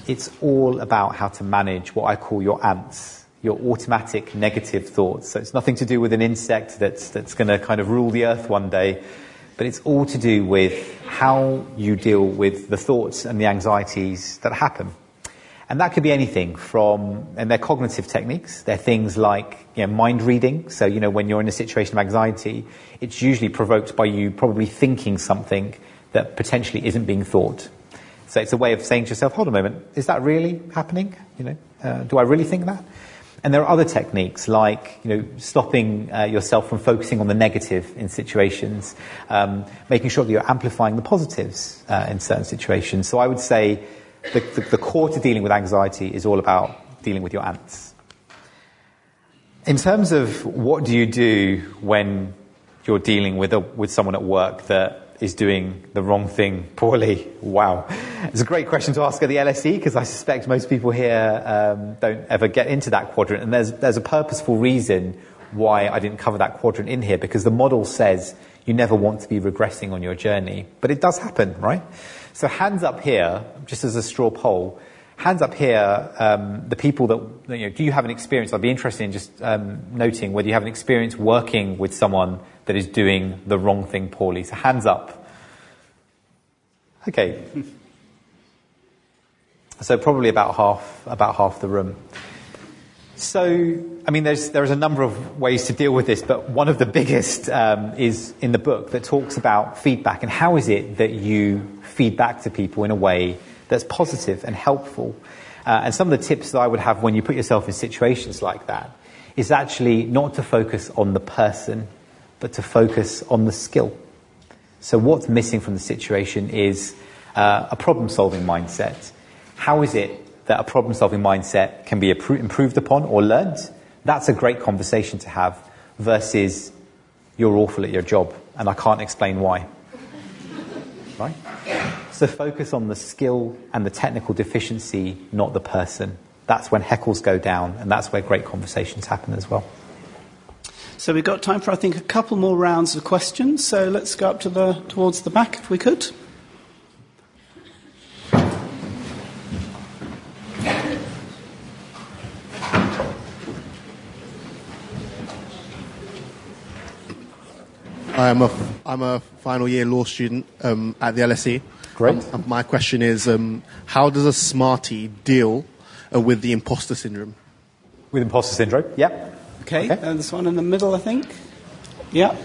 It's all about how to manage what I call your ants, your automatic negative thoughts. So it's nothing to do with an insect that's, that's going to kind of rule the earth one day, but it's all to do with how you deal with the thoughts and the anxieties that happen. And that could be anything from, and they're cognitive techniques. They're things like you know, mind reading. So, you know, when you're in a situation of anxiety, it's usually provoked by you probably thinking something that potentially isn't being thought. So it's a way of saying to yourself, hold a moment, is that really happening? You know, uh, do I really think that? And there are other techniques like, you know, stopping uh, yourself from focusing on the negative in situations, um, making sure that you're amplifying the positives uh, in certain situations. So I would say the, the, the core to dealing with anxiety is all about dealing with your ants. In terms of what do you do when you're dealing with, a, with someone at work that is doing the wrong thing poorly? Wow. It's a great question to ask at the LSE because I suspect most people here um, don't ever get into that quadrant. And there's, there's a purposeful reason why I didn't cover that quadrant in here because the model says you never want to be regressing on your journey. But it does happen, right? So hands up here, just as a straw poll, hands up here, um, the people that, you know, do you have an experience? I'd be interested in just um, noting whether you have an experience working with someone that is doing the wrong thing poorly. So hands up. Okay. So probably about half, about half the room. So, I mean, there's, there's a number of ways to deal with this, but one of the biggest um, is in the book that talks about feedback and how is it that you feed back to people in a way that's positive and helpful. Uh, and some of the tips that I would have when you put yourself in situations like that is actually not to focus on the person, but to focus on the skill. So what's missing from the situation is uh, a problem-solving mindset. How is it that a problem-solving mindset can be improved upon or learned? That's a great conversation to have versus you're awful at your job and I can't explain why. Right? So focus on the skill and the technical deficiency, not the person. that's when heckles go down, and that's where great conversations happen as well. So we've got time for, I think, a couple more rounds of questions. So let's go up to the, towards the back if we could. I'm a, I'm a final year law student um, at the LSE. Great. Um, my question is um, how does a smarty deal uh, with the imposter syndrome? With imposter syndrome, yeah. Okay, okay. Uh, this one in the middle, I think. Yeah.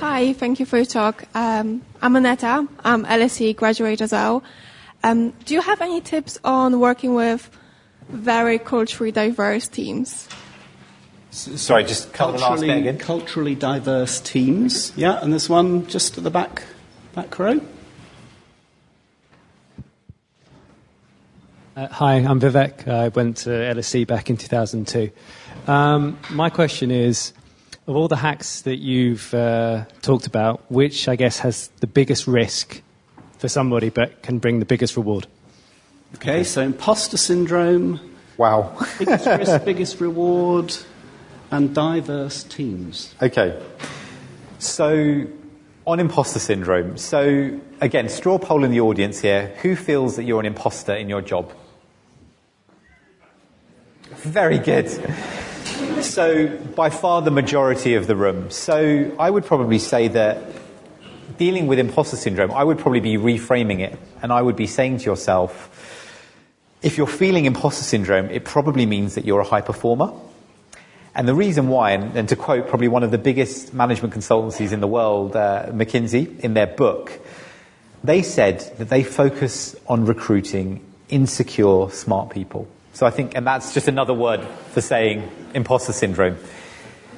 Hi, thank you for your talk. Um, I'm Aneta. I'm LSE graduate as well. Um, do you have any tips on working with very culturally diverse teams? Sorry, just culturally, culturally diverse teams. Yeah, and there's one just at the back, back row. Uh, hi, I'm Vivek. I went to LSE back in 2002. Um, my question is, of all the hacks that you've uh, talked about, which I guess has the biggest risk for somebody but can bring the biggest reward? Okay, so imposter syndrome. Wow. biggest risk, biggest reward and diverse teams. Okay. So, on imposter syndrome, so again, straw poll in the audience here. Who feels that you're an imposter in your job? Very good. So, by far the majority of the room. So, I would probably say that dealing with imposter syndrome, I would probably be reframing it, and I would be saying to yourself, if you're feeling imposter syndrome, it probably means that you're a high performer. And the reason why, and, and, to quote probably one of the biggest management consultancies in the world, uh, McKinsey, in their book, they said that they focus on recruiting insecure, smart people. So I think, and that's just another word for saying imposter syndrome.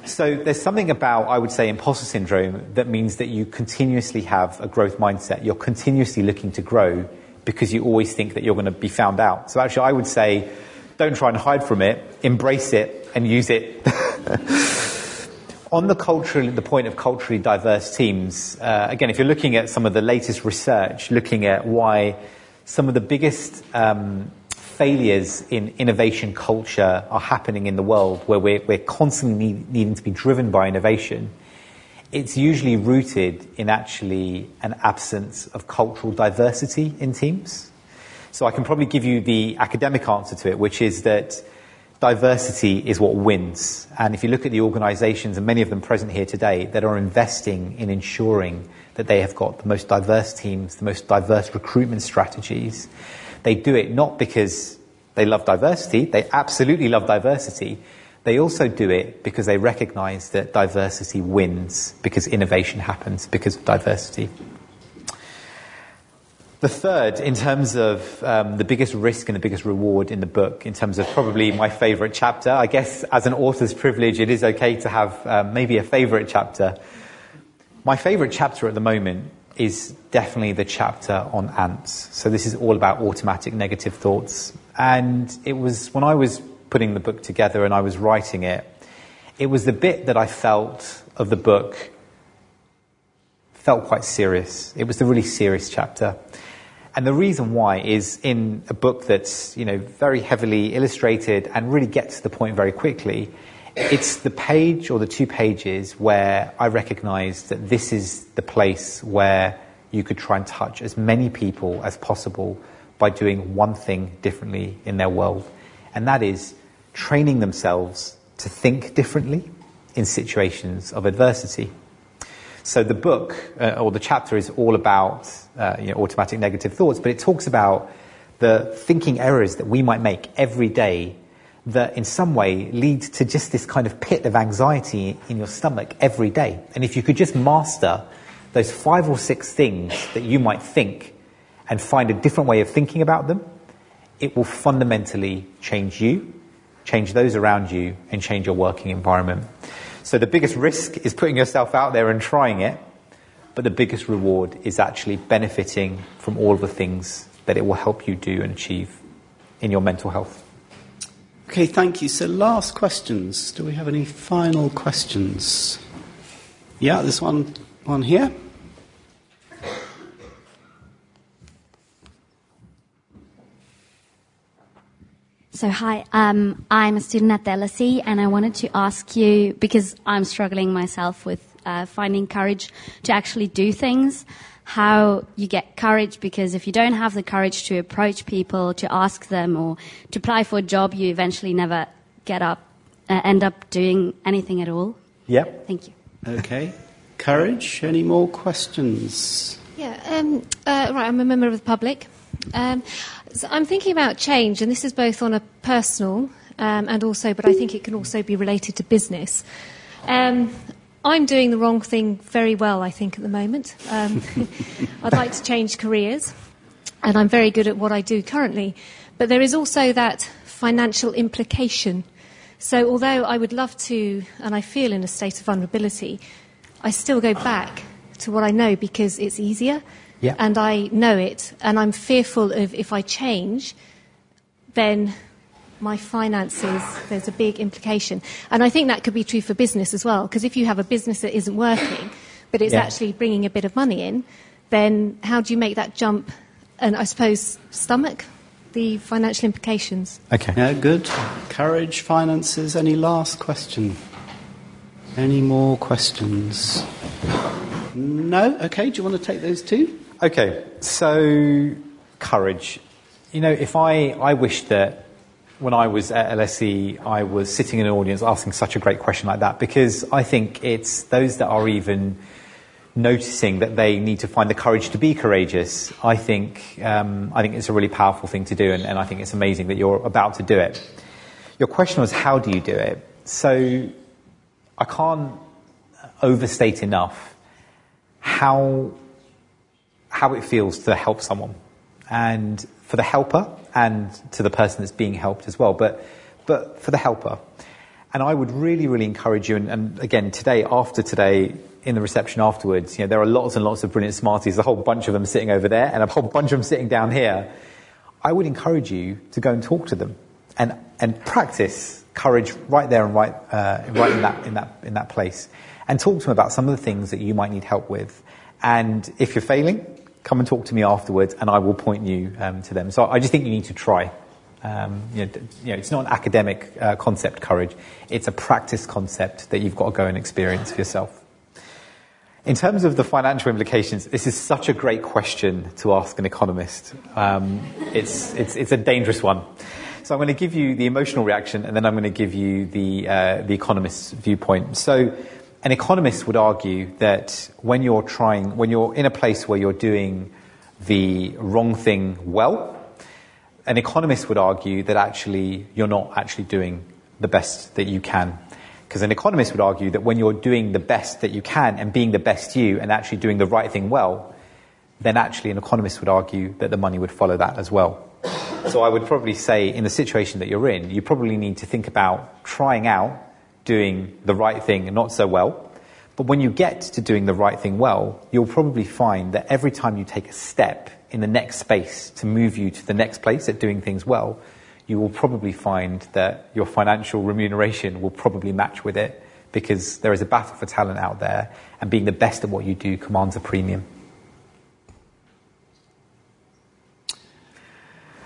So there's something about, I would say, imposter syndrome that means that you continuously have a growth mindset. You're continuously looking to grow because you always think that you're going to be found out. So actually, I would say, don't try and hide from it, embrace it, and use it. <laughs> On the cultural, the point of culturally diverse teams, uh, again, if you're looking at some of the latest research, looking at why some of the biggest um, failures in innovation culture are happening in the world, where we're, we're constantly need, needing to be driven by innovation, it's usually rooted in actually an absence of cultural diversity in teams. So I can probably give you the academic answer to it, which is that diversity is what wins. And if you look at the organizations, and many of them present here today, that are investing in ensuring that they have got the most diverse teams, the most diverse recruitment strategies, they do it not because they love diversity, they absolutely love diversity. They also do it because they recognize that diversity wins, because innovation happens because of diversity. The third, in terms of um, the biggest risk and the biggest reward in the book, in terms of probably my favorite chapter, I guess as an author's privilege, it is okay to have um, maybe a favorite chapter. My favorite chapter at the moment is definitely the chapter on ants. So this is all about automatic negative thoughts. And it was when I was putting the book together and I was writing it, it was the bit that I felt of the book felt quite serious. It was the really serious chapter. And the reason why is in a book that's, you know, very heavily illustrated and really gets to the point very quickly, it's the page or the two pages where I recognize that this is the place where you could try and touch as many people as possible by doing one thing differently in their world. And that is training themselves to think differently in situations of adversity. So the book uh, or the chapter is all about uh, you know, automatic negative thoughts, but it talks about the thinking errors that we might make every day that in some way lead to just this kind of pit of anxiety in your stomach every day. And if you could just master those five or six things that you might think and find a different way of thinking about them, it will fundamentally change you, change those around you, and change your working environment. So the biggest risk is putting yourself out there and trying it, but the biggest reward is actually benefiting from all the things that it will help you do and achieve in your mental health. Okay, thank you. So, last questions. Do we have any final questions? Yeah, there's one, one here. So, hi, um, I'm a student at the LSE, and I wanted to ask you because I'm struggling myself with uh, finding courage to actually do things. How you get courage because if you don't have the courage to approach people, to ask them, or to apply for a job, you eventually never get up, uh, end up doing anything at all. Yep. Thank you. Okay. Courage. Any more questions? Yeah, um, uh, right, I'm a member of the public. Um, so I'm thinking about change, and this is both on a personal um, and also, but I think it can also be related to business. Um, I'm doing the wrong thing very well, I think, at the moment. Um, <laughs> I'd like to change careers, and I'm very good at what I do currently. But there is also that financial implication. So, although I would love to, and I feel in a state of vulnerability, I still go back to what I know because it's easier Yeah. and I know it, and I'm fearful of if I change, then my finances, there's a big implication. And I think that could be true for business as well, because if you have a business that isn't working, but it's Yeah. actually bringing a bit of money in, then how do you make that jump and I suppose stomach the financial implications? Okay. Yeah, good. Courage, finances. Any last question? Any more questions? No? Okay, do you want to take those two? Okay, so courage. You know, if I, I wish that when I was at LSE, I was sitting in an audience asking such a great question like that because I think it's those that are even noticing that they need to find the courage to be courageous. I think, um, I think it's a really powerful thing to do, and, and I think it's amazing that you're about to do it. Your question was, how do you do it? So I can't overstate enough how how it feels to help someone, and for the helper, and to the person that's being helped as well. But but for the helper, and I would really really encourage you. And, and again, today after today. In the reception afterwards, you know, there are lots and lots of brilliant Smarties, a whole bunch of them sitting over there, and a whole bunch of them sitting down here. I would encourage you to go and talk to them and, and practice courage right there and right, uh, right in, that, in, that, in that place. And talk to them about some of the things that you might need help with. And if you're failing, come and talk to me afterwards and I will point you um, to them. So I just think you need to try. Um, you, know, you know, it's not an academic uh, concept, courage. It's a practice concept that you've got to go and experience for yourself. In terms of the financial implications, this is such a great question to ask an economist. Um, it's, it's, it's a dangerous one. So I'm going to give you the emotional reaction and then I'm going to give you the, uh, the economist's viewpoint. So an economist would argue that when you're trying, when you're in a place where you're doing the wrong thing well, an economist would argue that actually you're not actually doing the best that you can. Because an economist would argue that when you're doing the best that you can and being the best you and actually doing the right thing well, then actually an economist would argue that the money would follow that as well. So I would probably say in the situation that you're in, you probably need to think about trying out doing the right thing not so well. But when you get to doing the right thing well, you'll probably find that every time you take a step in the next space to move you to the next place at doing things well, you will probably find that your financial remuneration will probably match with it because there is a battle for talent out there and being the best at what you do commands a premium.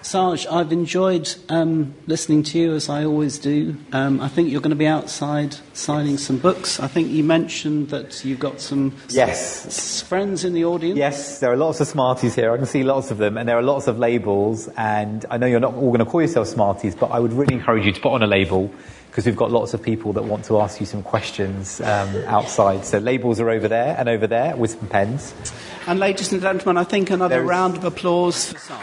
Saj, I've enjoyed um, listening to you as I always do. Um, I think you're going to be outside signing some books. I think you mentioned that you've got some Yes. s- friends in the audience. Yes, there are lots of Smarties here. I can see lots of them, and there are lots of labels. And I know you're not all going to call yourselves Smarties, but I would really encourage you to put on a label because we've got lots of people that want to ask you some questions um, outside. So labels are over there and over there with some pens. And ladies and gentlemen, I think another There is- round of applause for Saj.